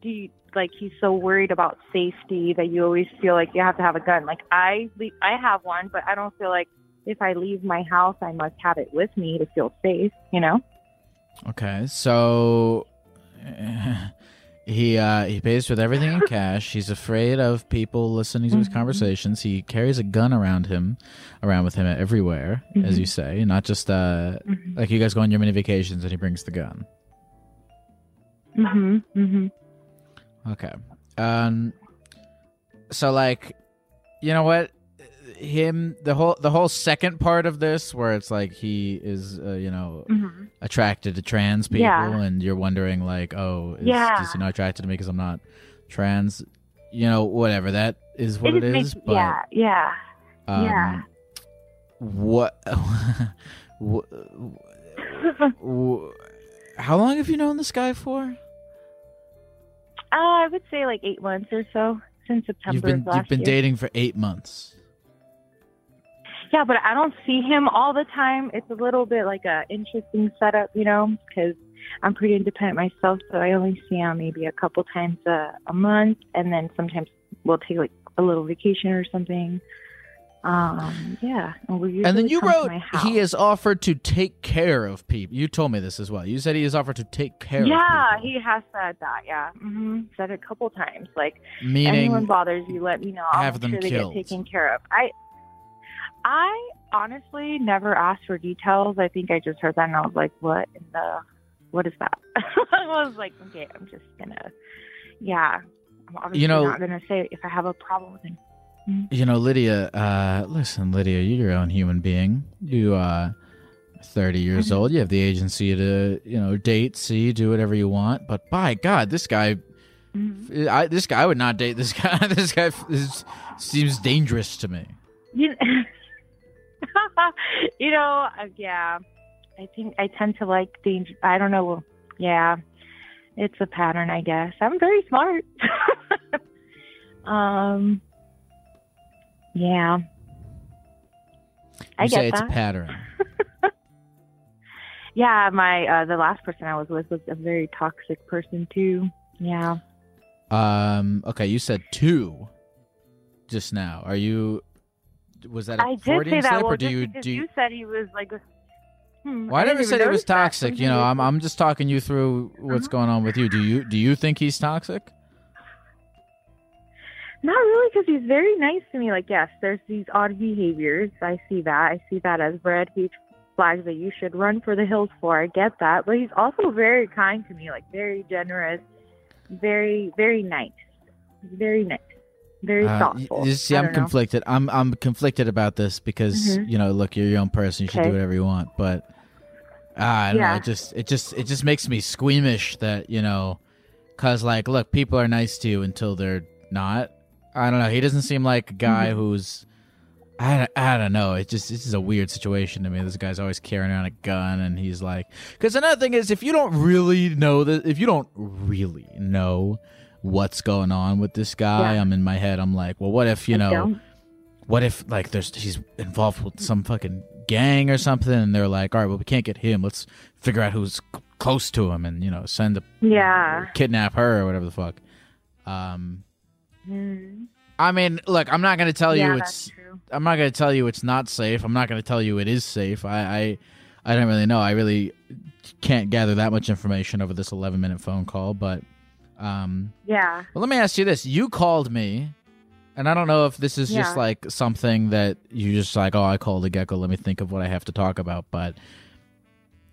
do you like he's so worried about safety that you always feel like you have to have a gun. Like I, le- I have one, but I don't feel like if I leave my house, I must have it with me to feel safe. You know? Okay, so *laughs* he uh, he pays with everything in cash. He's afraid of people listening to his Mhm. conversations. He carries a gun around him, around with him everywhere, as Mhm. you say. Not just uh, Mhm. like you guys go on your mini vacations and he brings the gun. Mhm. Mhm. Okay. Um. So like, you know what? Him the whole the whole second part of this where it's like he is uh, you know Mhm. attracted to trans people Yeah. and you're wondering like oh is, Yeah. is he not attracted to me because I'm not trans you know whatever that is what It it is makes- but yeah, yeah. um, yeah. what *laughs* wh- wh- *laughs* how long have you known this guy for Uh, I would say like eight months or so since September you've been you've been year. dating for eight months Yeah, but I don't see him all the time. It's a little bit like a interesting setup, you know, because I'm pretty independent myself, so I only see him maybe a couple times a, a month, and then sometimes we'll take like a little vacation or something. Um, yeah, and, and then you wrote he has offered to take care of people you told me this as well you said he has offered to take care Yeah, of people he has said that. Yeah, hmm said it a couple times. Like meaning anyone bothers you, let me know. I'll have make them sure they killed. get taken care of. I, I honestly never asked for details. I think I just heard that and I was like, what in the, what is that? *laughs* I was like, okay, I'm just gonna, yeah. I'm obviously You know- not gonna say if I have a problem with him. You know, Lydia, uh, listen, Lydia, you're your own human being. You, uh, 30 years Mhm. old. You have the agency to, you know, date, see, do whatever you want. But by God, this guy, Mhm. I, this guy I would not date this guy. *laughs* this guy is, seems dangerous to me. You, *laughs* you know, uh, yeah. I think I tend to like danger. I don't know. Yeah, it's a pattern, I guess. I'm very smart. *laughs* um, yeah. I You say it's that. a pattern. *laughs* yeah, my uh, the last person I was with was a very toxic person too. Yeah. Um, okay, you said two just now. Are you, was that a I did say that. slip, Well, or do you, do you, you, said he was like. a- Hmm, well, I didn't never said he was toxic. You know, I'm, I'm just talking you through what's Uh-huh. going on with you. Do you, do you think he's toxic? Not really, because he's very nice to me. Like, yes, there's these odd behaviors. I see that. I see that as red huge flags that you should run for the hills for. I get that. But he's also very kind to me, like, very generous, very, very nice. Very nice. Very Uh, thoughtful. you see, I'm know. conflicted. I'm I'm conflicted about this because Mhm. you know, look, you're your own person. You should do whatever you want. But uh, I don't know. It just it just it just makes me squeamish that you know, cause like, look, people are nice to you until they're not. I don't know. He doesn't seem like a guy Mhm. who's. I, don't- I don't know. It just this is a weird situation to me. This guy's always carrying around a gun, and he's like, because another thing is, if you don't really know that, if you don't really know what's going on with this guy, Yeah. I'm in my head. I'm like, well, what if you know? What if like there's he's involved with some fucking gang or something, and they're like, all right, well, we can't get him. Let's figure out who's c- close to him, and you know, send a Yeah. kidnap her or whatever the fuck. Um, Mm. I mean, look, I'm not gonna tell yeah, you it's true. I'm not going to tell you it's not safe. I'm not going to tell you it is safe. I, I I don't really know. I really can't gather that much information over this 11 minute phone call. But um, Yeah. well, let me ask you this: You called me And I don't know if this is just like something that you just like, oh, I called a gecko. Let me think of what I have to talk about. But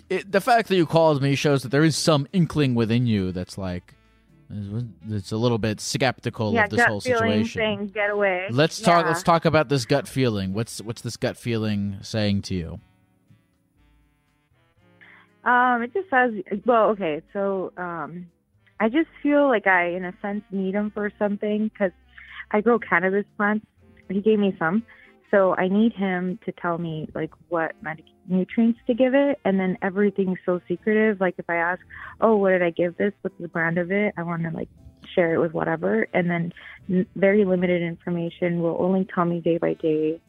it, the fact that you called me shows that there is some inkling within you that's like, it's a little bit skeptical yeah, of this whole situation. get away. Let's talk. Yeah. Let's talk about this gut feeling. What's what's this gut feeling saying to you? Um, it just says, well, okay, so um, I just feel like I, in a sense, need him for something because I grow cannabis plants. He gave me some, so I need him to tell me like what medic- nutrients to give it, and then everything's so secretive. Like if I ask, oh, what did I give this? What's the brand of it? I want to like share it with whatever, and then n- very limited information will only tell me day by day.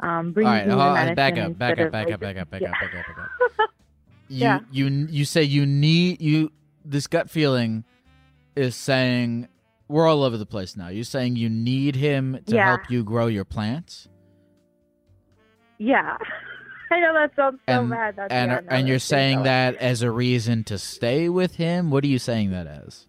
Um, bring All right, me the hold on, medicine back up, back up, back like, up, back up, back yeah. up, back up, back up. *laughs* You Yeah. you you say you need you. This gut feeling is saying we're all over the place now. You're saying you need him to Yeah. help you grow your plants, Yeah. *laughs* *laughs* I know that sounds so and bad. That's and and you're saying that as a reason to stay with him. What are you saying that as?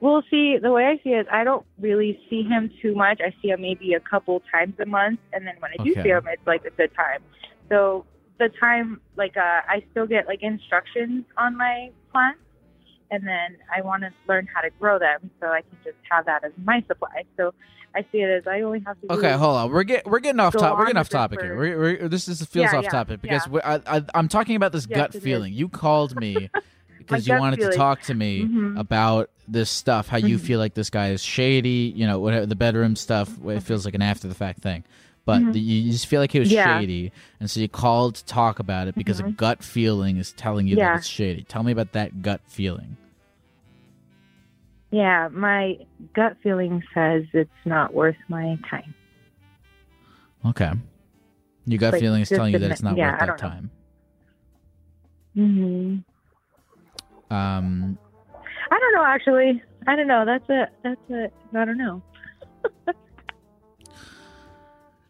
Well, see, the way I see it, is I don't really see him too much. I see him maybe a couple times a month, and then when I do Okay. see him, it's like a good time. So the time, like, uh, I still get like instructions on my plants, and then I want to learn how to grow them, so I can just have that as my supply. So I see it as I only have to. Okay, hold on. We're get we're getting off Go top. We're getting off topic here. We're, we're, this is feels Yeah, off yeah, topic because yeah. I, I I'm talking about this Yes, gut it is. feeling. You called me *laughs* because you wanted to talk to me Mhm. about this stuff. How you Mhm. feel like this guy is shady. You know, whatever the bedroom stuff. It feels like an after the fact thing. But Mhm. the, you just feel like he was Yeah. shady, and so you called to talk about it because a Mhm. gut feeling is telling you Yeah. that it's shady. Tell me about that gut feeling. Yeah, my gut feeling says it's not worth my time. Okay, your gut Like, feeling is telling you that it's not yeah, worth that time. hmm Um, I don't know. Actually, I don't know. That's a. That's a. I don't know. *laughs*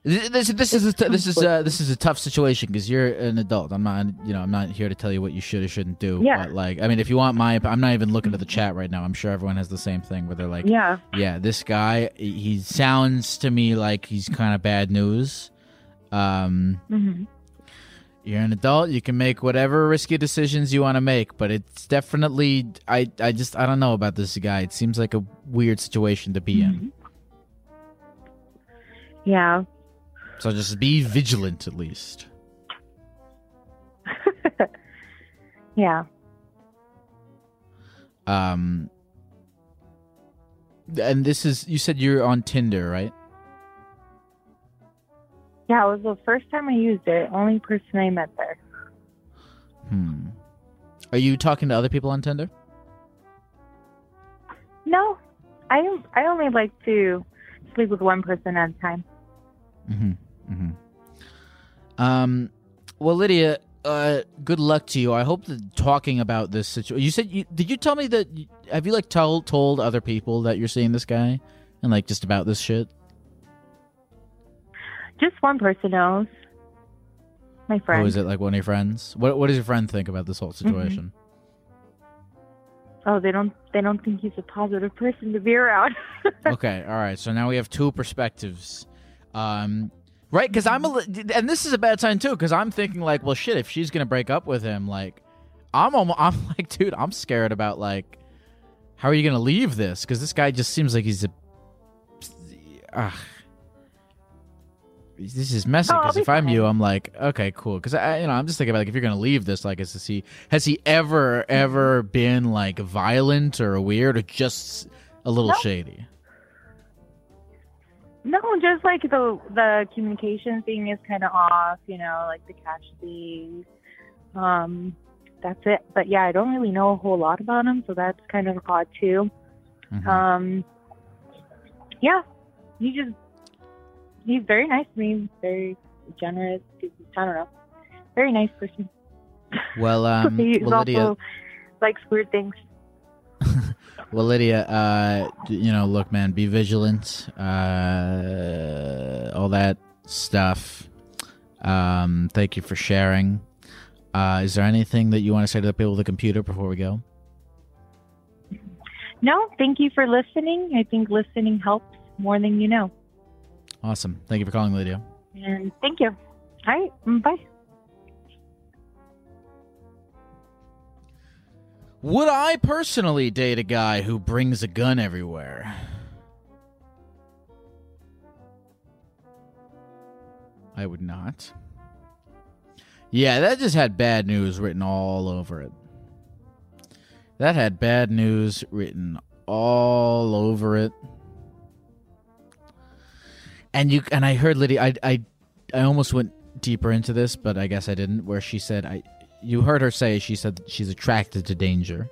This this, this is a this is uh this is a tough situation because you're an adult. I'm not you know I'm not here to tell you what you should or shouldn't do. Yeah. But like I mean, if you want my, I'm not even looking at the chat right now. I'm sure everyone has the same thing where they're like, Yeah. yeah, this guy he sounds to me like he's kind of bad news. Um, hmm you're an adult. You can make whatever risky decisions you want to make, but it's definitely I I just I don't know about this guy. It seems like a weird situation to be in. Yeah. So just be vigilant at least. *laughs* Yeah. Um, and this is you said you're on Tinder, right? Yeah. It was the first time I used it. Only person I met there. Hmm. Are you talking to other people on Tinder? No, I I only like to sleep with one person at a time. Mm-hmm. Mm-hmm. Um. Well, Lydia, uh, good luck to you. I hope that talking about this situation. You said you did. You tell me that. You, have you like told told other people that you're seeing this guy and like just about this shit? Just one person knows. My friend. Or is it like one of your friends? What What does your friend think about this whole situation? Oh, they don't. They don't think he's a positive person to be around. *laughs* okay, all right. So now we have two perspectives. Um, right? Because I'm a, and this is a bad sign too. Because I'm thinking like, well, shit. If she's gonna break up with him, like, I'm almost, *laughs* I'm like, dude, I'm scared about like, how are you gonna leave this? Because this guy just seems like he's a. Ugh. This is messy. Because be if I'm you. I'm like, okay, cool. Because I, you know, I'm just thinking about like if you're gonna leave this, like, is he has he ever ever been like violent or weird or just a little No. shady? No, just like the the communication thing is kind of off. You know, like the cash thing. Um, that's it. But yeah, I don't really know a whole lot about him, so that's kind of odd too. Mhm. Um, yeah, he just he's very nice to me, very generous. I don't know, very nice person. Well, *laughs* um, he well, Lydia, also likes weird things. Well, Lydia, uh, you know, look, man, be vigilant, uh, all that stuff. Um, thank you for sharing. Uh, is there anything that you want to say to the people with the computer before we go? No, thank you for listening. I think listening helps, more than you know. Awesome. Thank you for calling, Lydia. And thank you. All right. mm, Bye. Would I personally date a guy who brings a gun everywhere? I would not. Yeah, that just had bad news written all over it. That had bad news written all over it. And you and I heard Lydia I I I almost went deeper into this, but I guess I didn't where she said I you heard her say she said she's attracted to danger.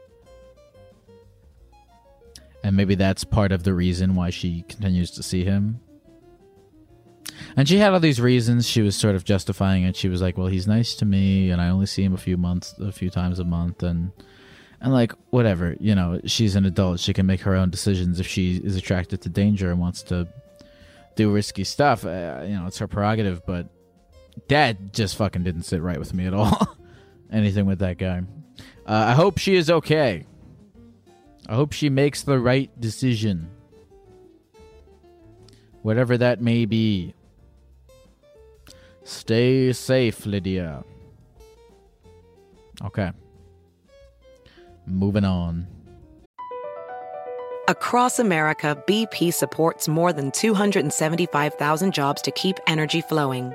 And maybe that's part of the reason why she continues to see him. And she had all these reasons. She was sort of justifying it. She was like, "Well, he's nice to me, and I only see him a few months, a few times a month, and and like whatever, you know, she's an adult. She can make her own decisions if she is attracted to danger and wants to do risky stuff. Uh, you know, it's her prerogative. But that just fucking didn't sit right with me at all. *laughs* Anything with that guy. Uh, I hope she is okay. I hope she makes the right decision. Whatever that may be. Stay safe, Lydia. Okay. Moving on. Across America, BP supports more than 275,000 jobs to keep energy flowing.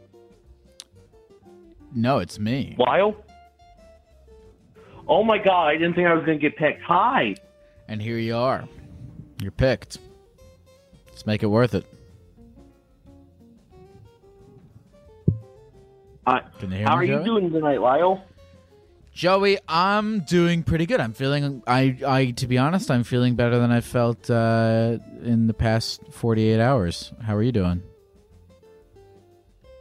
No, it's me. Lyle? Oh my God, I didn't think I was going to get picked. Hi. And here you are. You're picked. Let's make it worth it. Uh, Can you hear how me, are you doing tonight, Lyle? Joey, I'm doing pretty good. I'm feeling I I to be honest, I'm feeling better than I felt uh, in the past 48 hours. How are you doing?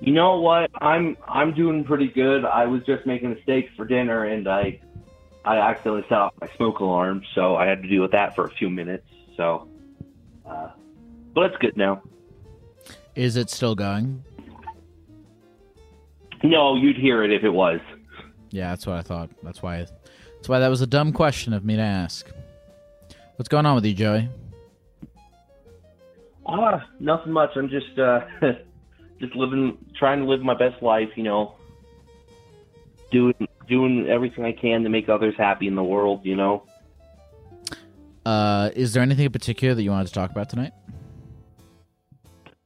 You know what? I'm I'm doing pretty good. I was just making steaks for dinner, and I I accidentally set off my smoke alarm, so I had to deal with that for a few minutes. So, uh, but it's good now. Is it still going? No, you'd hear it if it was. Yeah, that's what I thought. That's why that's why that was a dumb question of me to ask. What's going on with you, Joey? Ah, nothing much. I'm just uh, *laughs* just living, trying to live my best life. You know, doing doing everything I can to make others happy in the world. You know. Uh, is there anything in particular that you wanted to talk about tonight?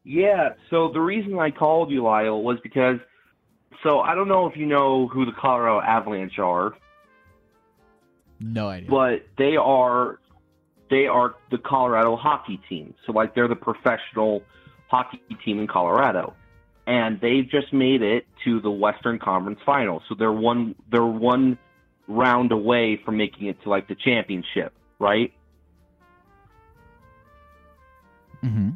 Yeah, so the reason I called you, Lyle, was because so I don't know if you know who the Colorado Avalanche are, No idea. but they are they are the Colorado hockey team. So like they're the professional hockey team in Colorado. And they've just made it to the Western Conference Finals. So they're one they're one round away from making it to like the championship, right? hmm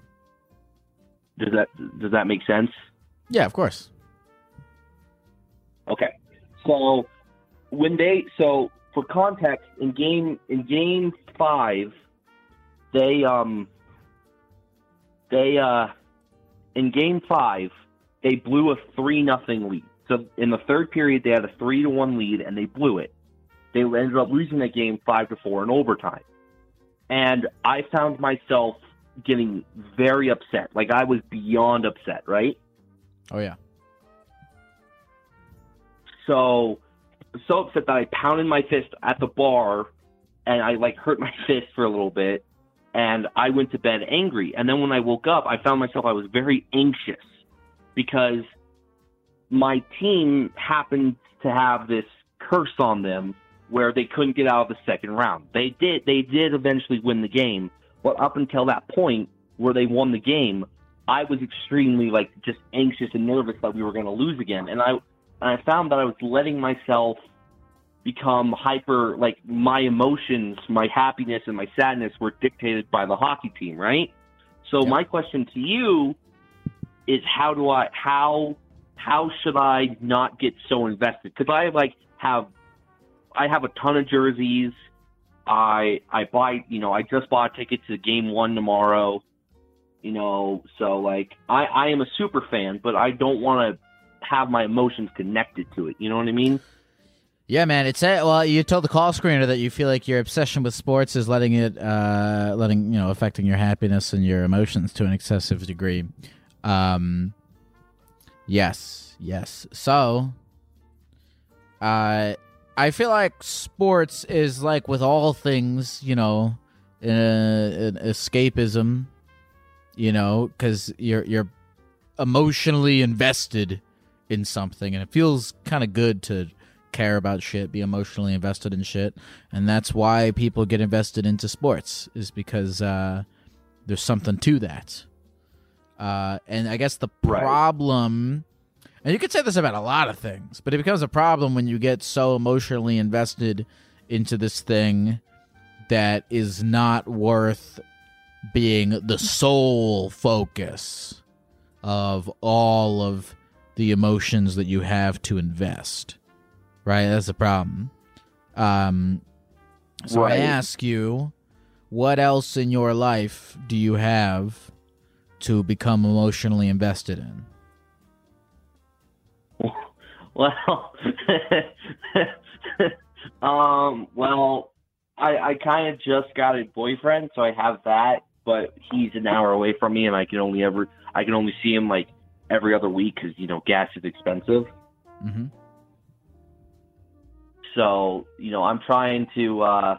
Does that does that make sense? Yeah, of course. Okay. So when they so for context in game in game five, they um they uh in game five they blew a three nothing lead. So in the third period they had a three to one lead and they blew it. They ended up losing that game five to four in overtime. And I found myself getting very upset. Like I was beyond upset, right? Oh yeah. so so upset that I pounded my fist at the bar and I like hurt *laughs* my fist for a little bit and I went to bed angry. And then when I woke up, I found myself I was very anxious because my team happened to have this curse on them where they couldn't get out of the second round. They did they did eventually win the game, but up until that point where they won the game, I was extremely like just anxious and nervous that we were going to lose again. And I and I found that I was letting myself become hyper like my emotions, my happiness and my sadness were dictated by the hockey team, right? So my question to you is how do I how how should I not get so invested? Because I like have I have a ton of jerseys. I I buy you know I just bought a ticket to game one tomorrow. You know, so like I I am a super fan, but I don't want to have my emotions connected to it. You know what I mean? Yeah, man. It's a, well, you told the call screener that you feel like your obsession with sports is letting it, uh, letting you know, affecting your happiness and your emotions to an excessive degree. Um, yes, yes. So, uh, I feel like sports is like with all things, you know, an escapism. You know, because you're you're emotionally invested in something, and it feels kind of good to care about shit, be emotionally invested in shit, and that's why people get invested into sports is because uh, there's something to that. Uh, and I guess the Right. problem, and you could say this about a lot of things, but it becomes a problem when you get so emotionally invested into this thing that is not worth being the sole focus of all of the emotions that you have to invest. Right? That's the problem. Um so I ask you, what else in your life do you have to become emotionally invested in? *laughs* Well, *laughs* um, well, I I kind of just got a boyfriend, so I have that, but he's an hour away from me, and I can only ever I can only see him like every other week because you know gas is expensive. Mm-hmm. So you know I'm trying to. uh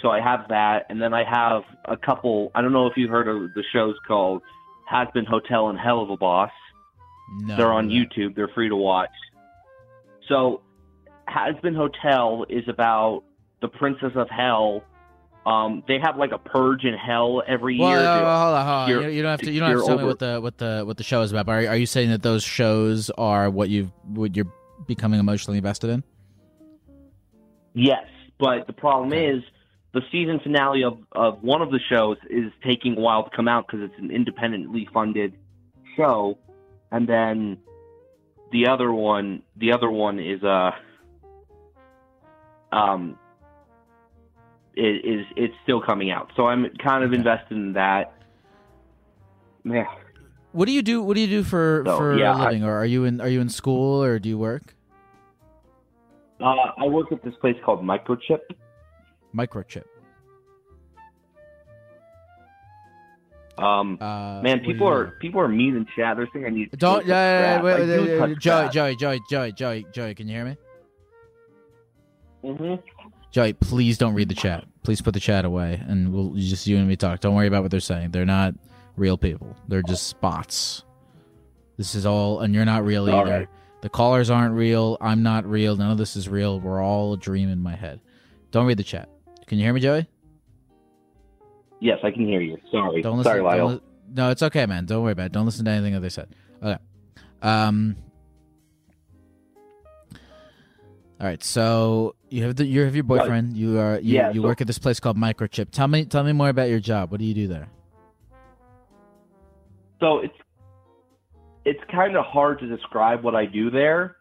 So I have that, and then I have a couple. I don't know if you've heard of the shows called Hazbin Hotel and Helluva Boss. No. They're on YouTube. They're free to watch. So, Hazbin Hotel is about the Princess of Hell. Um, they have like a purge in hell every Well, year. uh, They- hold on, hold on. you're- You, you don't have to. You don't have to tell me what the what the what the show is about. But are, are you saying that those shows are what you've what you're becoming emotionally invested in? Yes, but the problem is the season finale of, of one of the shows is taking a while to come out because it's an independently funded show, and then the other one, the other one is uh, um, is is it's still coming out. So I'm kind of Okay. invested in that. Yeah. What do you do? What do you do for So, for yeah, a I- living? or are you in are you in school or do you work? Uh, I work at this place called Microchip. Microchip. Um, Uh, man, people are people are mean in chat. They're saying I need. Don't. Yeah, yeah, yeah, grass. wait, I wait, do wait, touch wait, Joey. Joey, Joey, Joey, Joey, Joey, can you hear me? hmm Joey, please don't read the chat. Please put the chat away, and we'll just you and me talk. Don't worry about what they're saying. They're not real people. They're just spots. This is all, and you're not real All either. right. The callers aren't real. I'm not real. None of this is real. We're all a dream in my head. Don't read the chat. Can you hear me, Joey? Yes, I can hear you. Sorry. Don't listen. Sorry, Lyle. li- no, it's okay, man. Don't worry about it. Don't listen to anything that they said. Okay. Um. All right. So you have the you have your boyfriend. You are you, Yeah, you so- work at this place called Microchip. Tell me tell me more about your job. What do you do there? So it's it's kind of hard to describe what I do there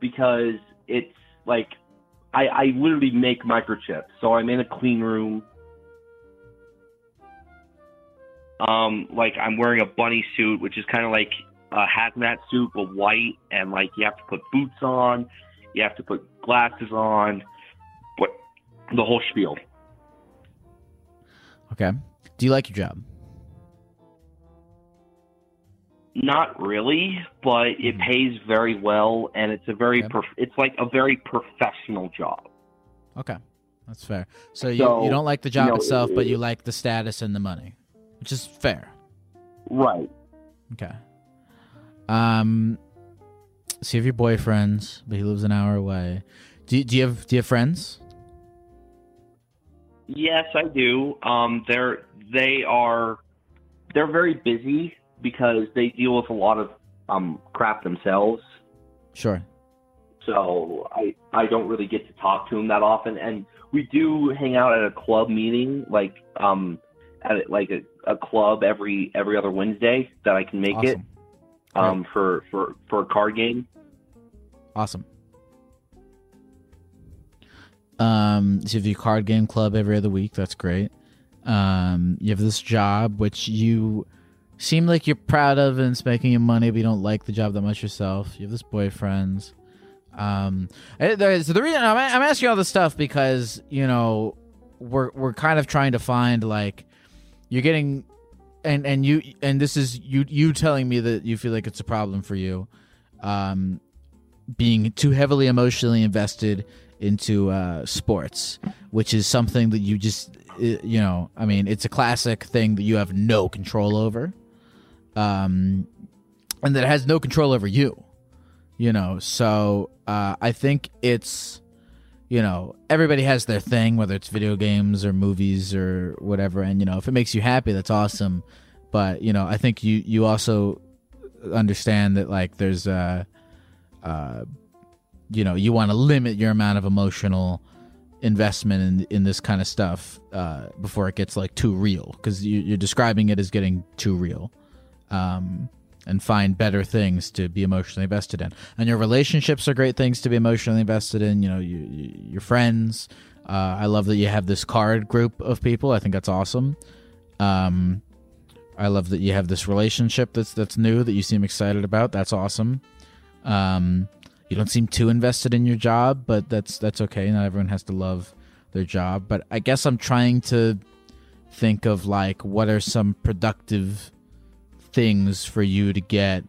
because it's like I, I literally make microchips. So I'm in a clean room. Um, like I'm wearing a bunny suit, which is kind of like a hazmat suit but white, and like you have to put boots on, you have to put glasses on, what the whole spiel. Okay. Do you like your job? Not really, but it Mhm. pays very well, and it's a very Okay. prof- it's like a very professional job. Okay. That's fair. So you, So, you don't like the job know, itself, but you like the status and the money, which is fair. Right. Okay. Um. So you have your boyfriends, but he lives an hour away. Do you, do you have do you have friends? Yes, I do. Um, they're they are they're very busy because they deal with a lot of um crap themselves. Sure. So I I don't really get to talk to them that often, and we do hang out at a club meeting like um at like a, a club every every other Wednesday that I can make it Awesome. um, for for for a card game. Awesome. Um, so you have your card game club every other week. That's great. Um, you have this job which you seem like you're proud of and it's making you money, but you don't like the job that much yourself. You have this boyfriend. Um, so the reason I'm, I'm asking all this stuff because you know we're we're kind of trying to find like you're getting and and you and this is you you telling me that you feel like it's a problem for you um being too heavily emotionally invested into uh sports which is something that you just uh, you know i mean it's a classic thing that you have no control over um and that has no control over you you know? So uh i think it's you know everybody has their thing whether it's video games or movies or whatever. And you know if it makes you happy that's awesome. But you know i think you you also understand that like there's uh uh you know you want to limit your amount of emotional investment in in this kind of stuff uh before it gets like too real because you, you're describing it as getting too real um and find better things to be emotionally invested in. And your relationships are great things to be emotionally invested in. You know, you, you, your friends. Uh, I love that you have this card group of people. I think that's awesome. Um, I love that you have this relationship that's that's new that you seem excited about. That's awesome. Um, you don't seem too invested in your job, but that's that's okay. Not everyone has to love their job. But I guess I'm trying to think of like what are some productive things for you to get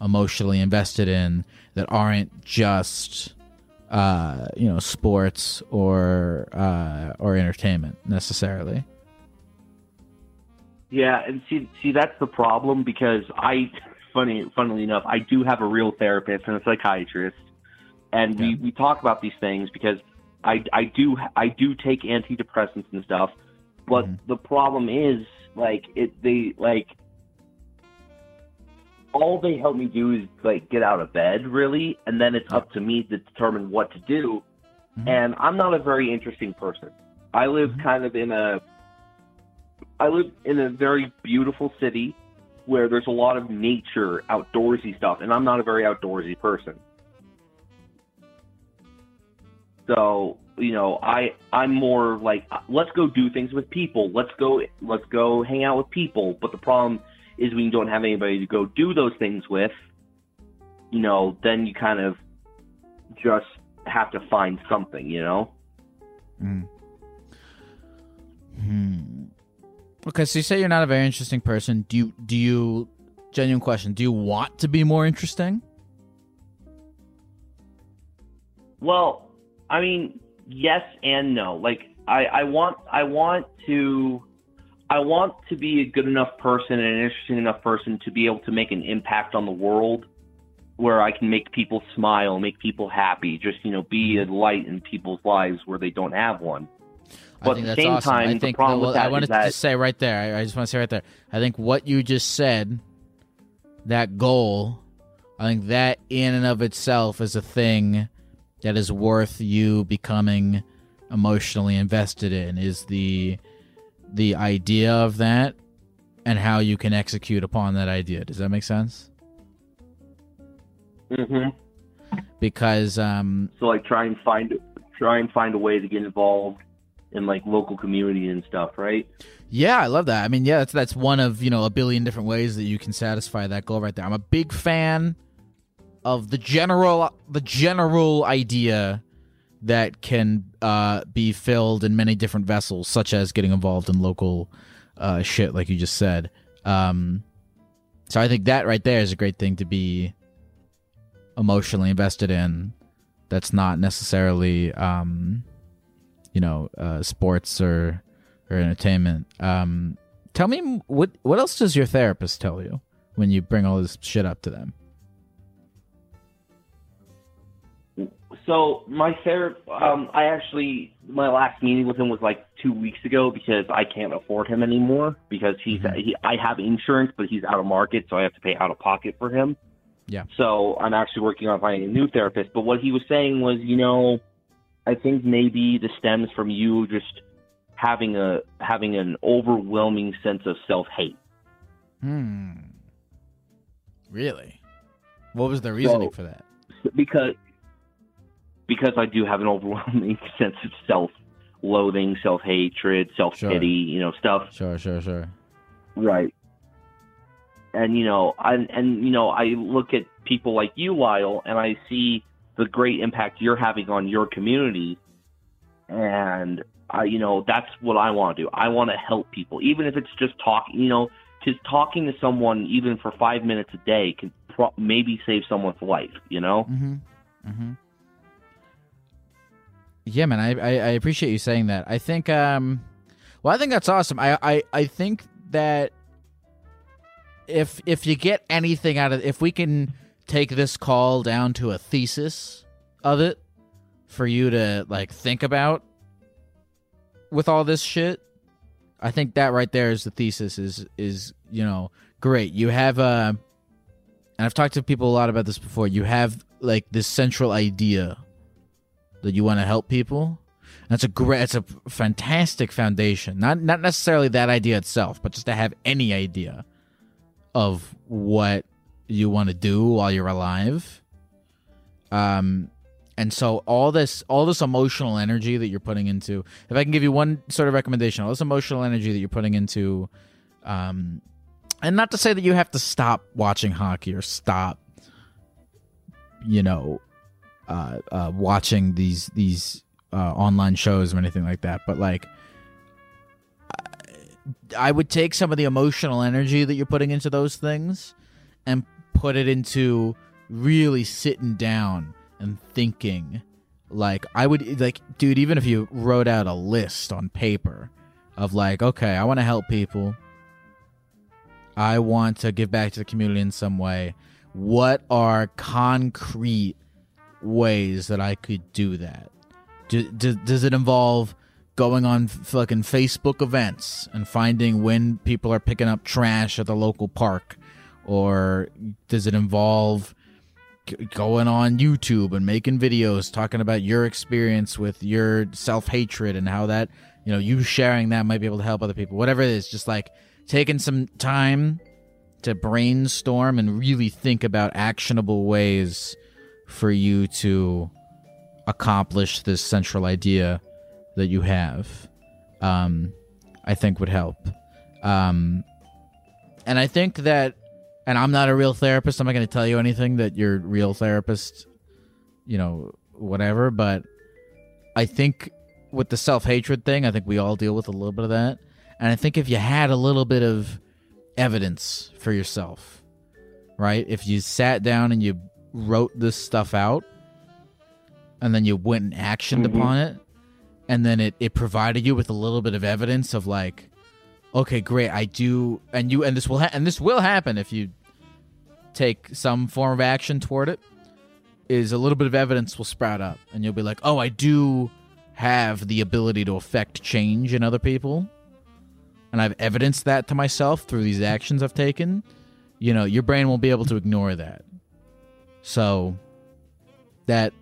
emotionally invested in that aren't just uh you know sports or uh or entertainment necessarily? Yeah, and see, see, that's the problem because I, funny, funnily enough, I do have a real therapist and a psychiatrist, and we, we talk about these things because I, I do, I do take antidepressants and stuff, but Mhm. the problem is like it, they like all they help me do is like get out of bed really, and then it's up to me to determine what to do, Mhm. and I'm not a very interesting person. I live Mhm. kind of in a I live in a very beautiful city where there's a lot of nature, outdoorsy stuff, and I'm not a very outdoorsy person. So, you know, I I'm more like let's go do things with people. Let's go let's go hang out with people. But the problem is when you don't have anybody to go do those things with, you know, then you kind of just have to find something, you know? Mm. Hmm. Okay, so you say you're not a very interesting person. Do you do you genuine question, do you want to be more interesting? Well, I mean, yes and no. Like I, I want I want to I want to be a good enough person and an interesting enough person to be able to make an impact on the world where I can make people smile, make people happy, just, you know, be mm-hmm. a light in people's lives where they don't have one. I But think at that's the same awesome. time, I the think problem well, I wanted to that- just say right there. I, I just want to say right there. I think what you just said, that goal, I think that in and of itself is a thing that is worth you becoming emotionally invested in. Is the the idea of that and how you can execute upon that idea. Does that make sense? Mm-hmm. Because um, So like try and find try and find a way to get involved in like local community and stuff, right? Yeah, I love that. I mean, yeah, that's that's one of you know a billion different ways that you can satisfy that goal right there. I'm a big fan of the general the general idea that can uh, be filled in many different vessels, such as getting involved in local uh, shit, like you just said. Um, so I think that right there is a great thing to be emotionally invested in. That's not necessarily, um, you know, uh, sports or or entertainment. Um, tell me what what else does your therapist tell you when you bring all this shit up to them? So my therapist, um, I actually my last meeting with him was like two weeks ago because I can't afford him anymore because he's Mhm. he, I have insurance but he's out of market so I have to pay out of pocket for him. Yeah. So I'm actually working on finding a new therapist. But what he was saying was, you know, I think maybe this stems from you just having a having an overwhelming sense of self hate. Hmm. Really? What was the reasoning So- for that? because because I do have an overwhelming *laughs* sense of self loathing, self hatred, self pity, you know, stuff. Sure, sure, sure. Right. And you know, I, and you know, I look at people like you, Lyle, and I see the great impact you're having on your community, and I, you know, that's what I want to do. I want to help people, even if it's just talking. You know, just talking to someone, even for five minutes a day, can pro- maybe save someone's life. You know. Mm-hmm. Mm-hmm. Yeah, man, I, I I appreciate you saying that. I think um well I think that's awesome. I I, I think that if if you get anything out of if we can take this call down to a thesis of it for you to like think about with all this shit, I think that right there is the thesis is is, you know, great. You have uh and I've talked to people a lot about this before. You have like this central idea that you want to help people. That's a great. It's a fantastic foundation. Not not necessarily that idea itself, but just to have any idea of what you want to do while you're alive. Um, and so all this all this emotional energy that you're putting into. If I can give you one sort of recommendation, all this emotional energy that you're putting into, um, and not to say that you have to stop watching hockey or stop, you know, uh, uh, watching these these uh, online shows or anything like that. But like, I would take some of the emotional energy that you're putting into those things and put it into really sitting down and thinking. Like I would like, dude. Even if you wrote out a list on paper of like, okay, I want to help people. I want to give back to the community in some way. What are concrete ways that I could do that? Do, do, does it involve going on fucking Facebook events and finding when people are picking up trash at the local park? Or does it involve going on YouTube and making videos talking about your experience with your self hatred and how that, you know, you sharing that might be able to help other people? Whatever it is, just like taking some time to brainstorm and really think about actionable ways for you to accomplish this central idea that you have um, i think would help. Um, and i think that and i'm not a real therapist i'm not going to tell you anything that your real therapist you know whatever but i think with the self-hatred thing i think we all deal with a little bit of that. And i think if you had a little bit of evidence for yourself right? If you sat down and you wrote this stuff out and then you went and actioned Mhm. upon it and then it, it provided you with a little bit of evidence of like okay great i do and you and this will ha- and this will happen if you take some form of action toward it is a little bit of evidence will sprout up and you'll be like oh i do have the ability to affect change in other people and i've evidenced that to myself through these actions i've taken you know your brain won't be able to ignore that so that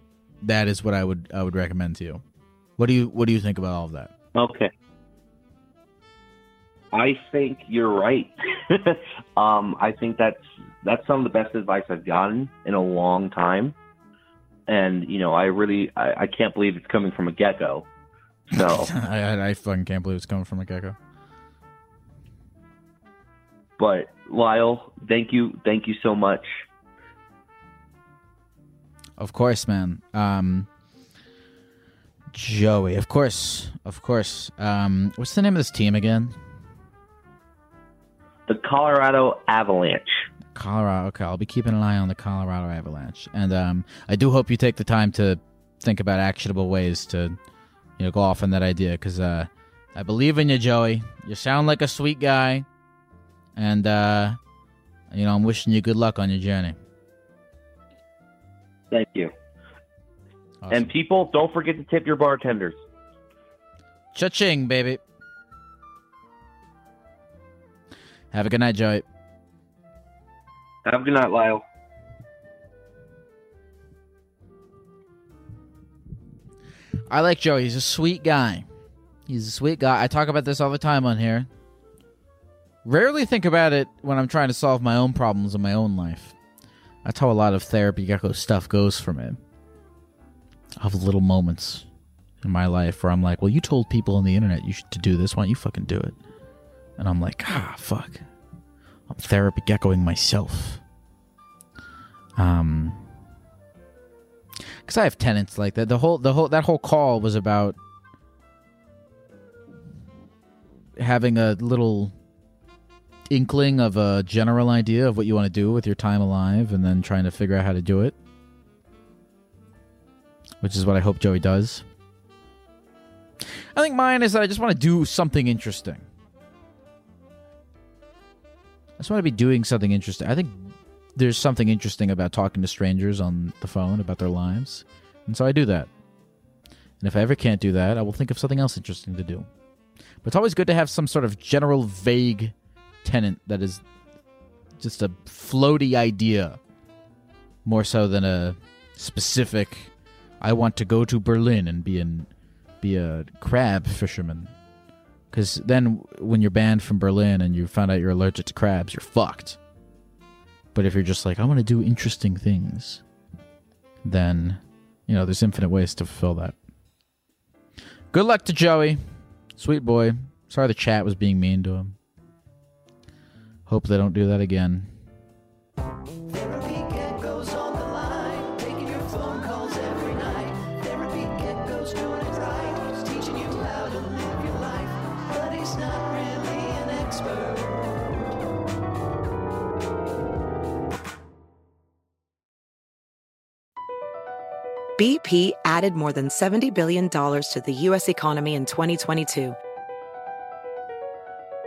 that is what I would I would recommend to you. What do you what do you think about all of that? Okay. I think you're right. *laughs* um, I think that's that's some of the best advice I've gotten in a long time, and you know, I really I, I can't believe it's coming from a gecko. So, *laughs* I, I I fucking can't believe it's coming from a gecko. but Lyle, thank you, thank you so much. Of course, man. Um, Joey, of course, of course. Um, what's the name of this team again? The Colorado Avalanche. Colorado. Okay, I'll be keeping an eye on the Colorado Avalanche, and um, I do hope you take the time to think about actionable ways to, you know, go off on that idea because uh, I believe in you, Joey. You sound like a sweet guy, and uh, you know, I'm wishing you good luck on your journey. Thank you. Awesome. And people, don't forget to tip your bartenders. Cha-ching, baby. Have a good night, Joey. Have a good night, Lyle. I like Joey. He's a sweet guy. He's a sweet guy. I talk about this all the time on here. Rarely think about it when I'm trying to solve my own problems in my own life. That's how a lot of therapy gecko stuff goes for me. I have little moments in my life where I'm like, well, you told people on the internet you should to do this. Why don't you fucking do it? And I'm like, ah, fuck. I'm therapy geckoing myself. Um, because I have tenants like that. The whole, the whole, that whole call was about having a little inkling of a general idea of what you want to do with your time alive, and then trying to figure out how to do it. Which is what I hope Joey does. I think mine is that I just want to do something interesting. I just want to be doing something interesting. I think there's something interesting about talking to strangers on the phone about their lives. And so I do that. And if I ever can't do that, I will think of something else interesting to do. But it's always good to have some sort of general vague tenant that is just a floaty idea more so than a specific I want to go to Berlin and be an be a crab fisherman. Because then, when you're banned from Berlin and you found out you're allergic to crabs, you're fucked. But if you're just like, I want to do interesting things, then, you know, there's infinite ways to fulfill that. Good luck to Joey. Sweet boy. Sorry the chat was being mean to him. Hope they don't do that again. Therapy geckos on the line, taking your phone calls every night. Therapy geckos doing it right, he's teaching you how to live your life, but he's not really an expert. BP added more than $70 billion to the U.S. economy in 2022.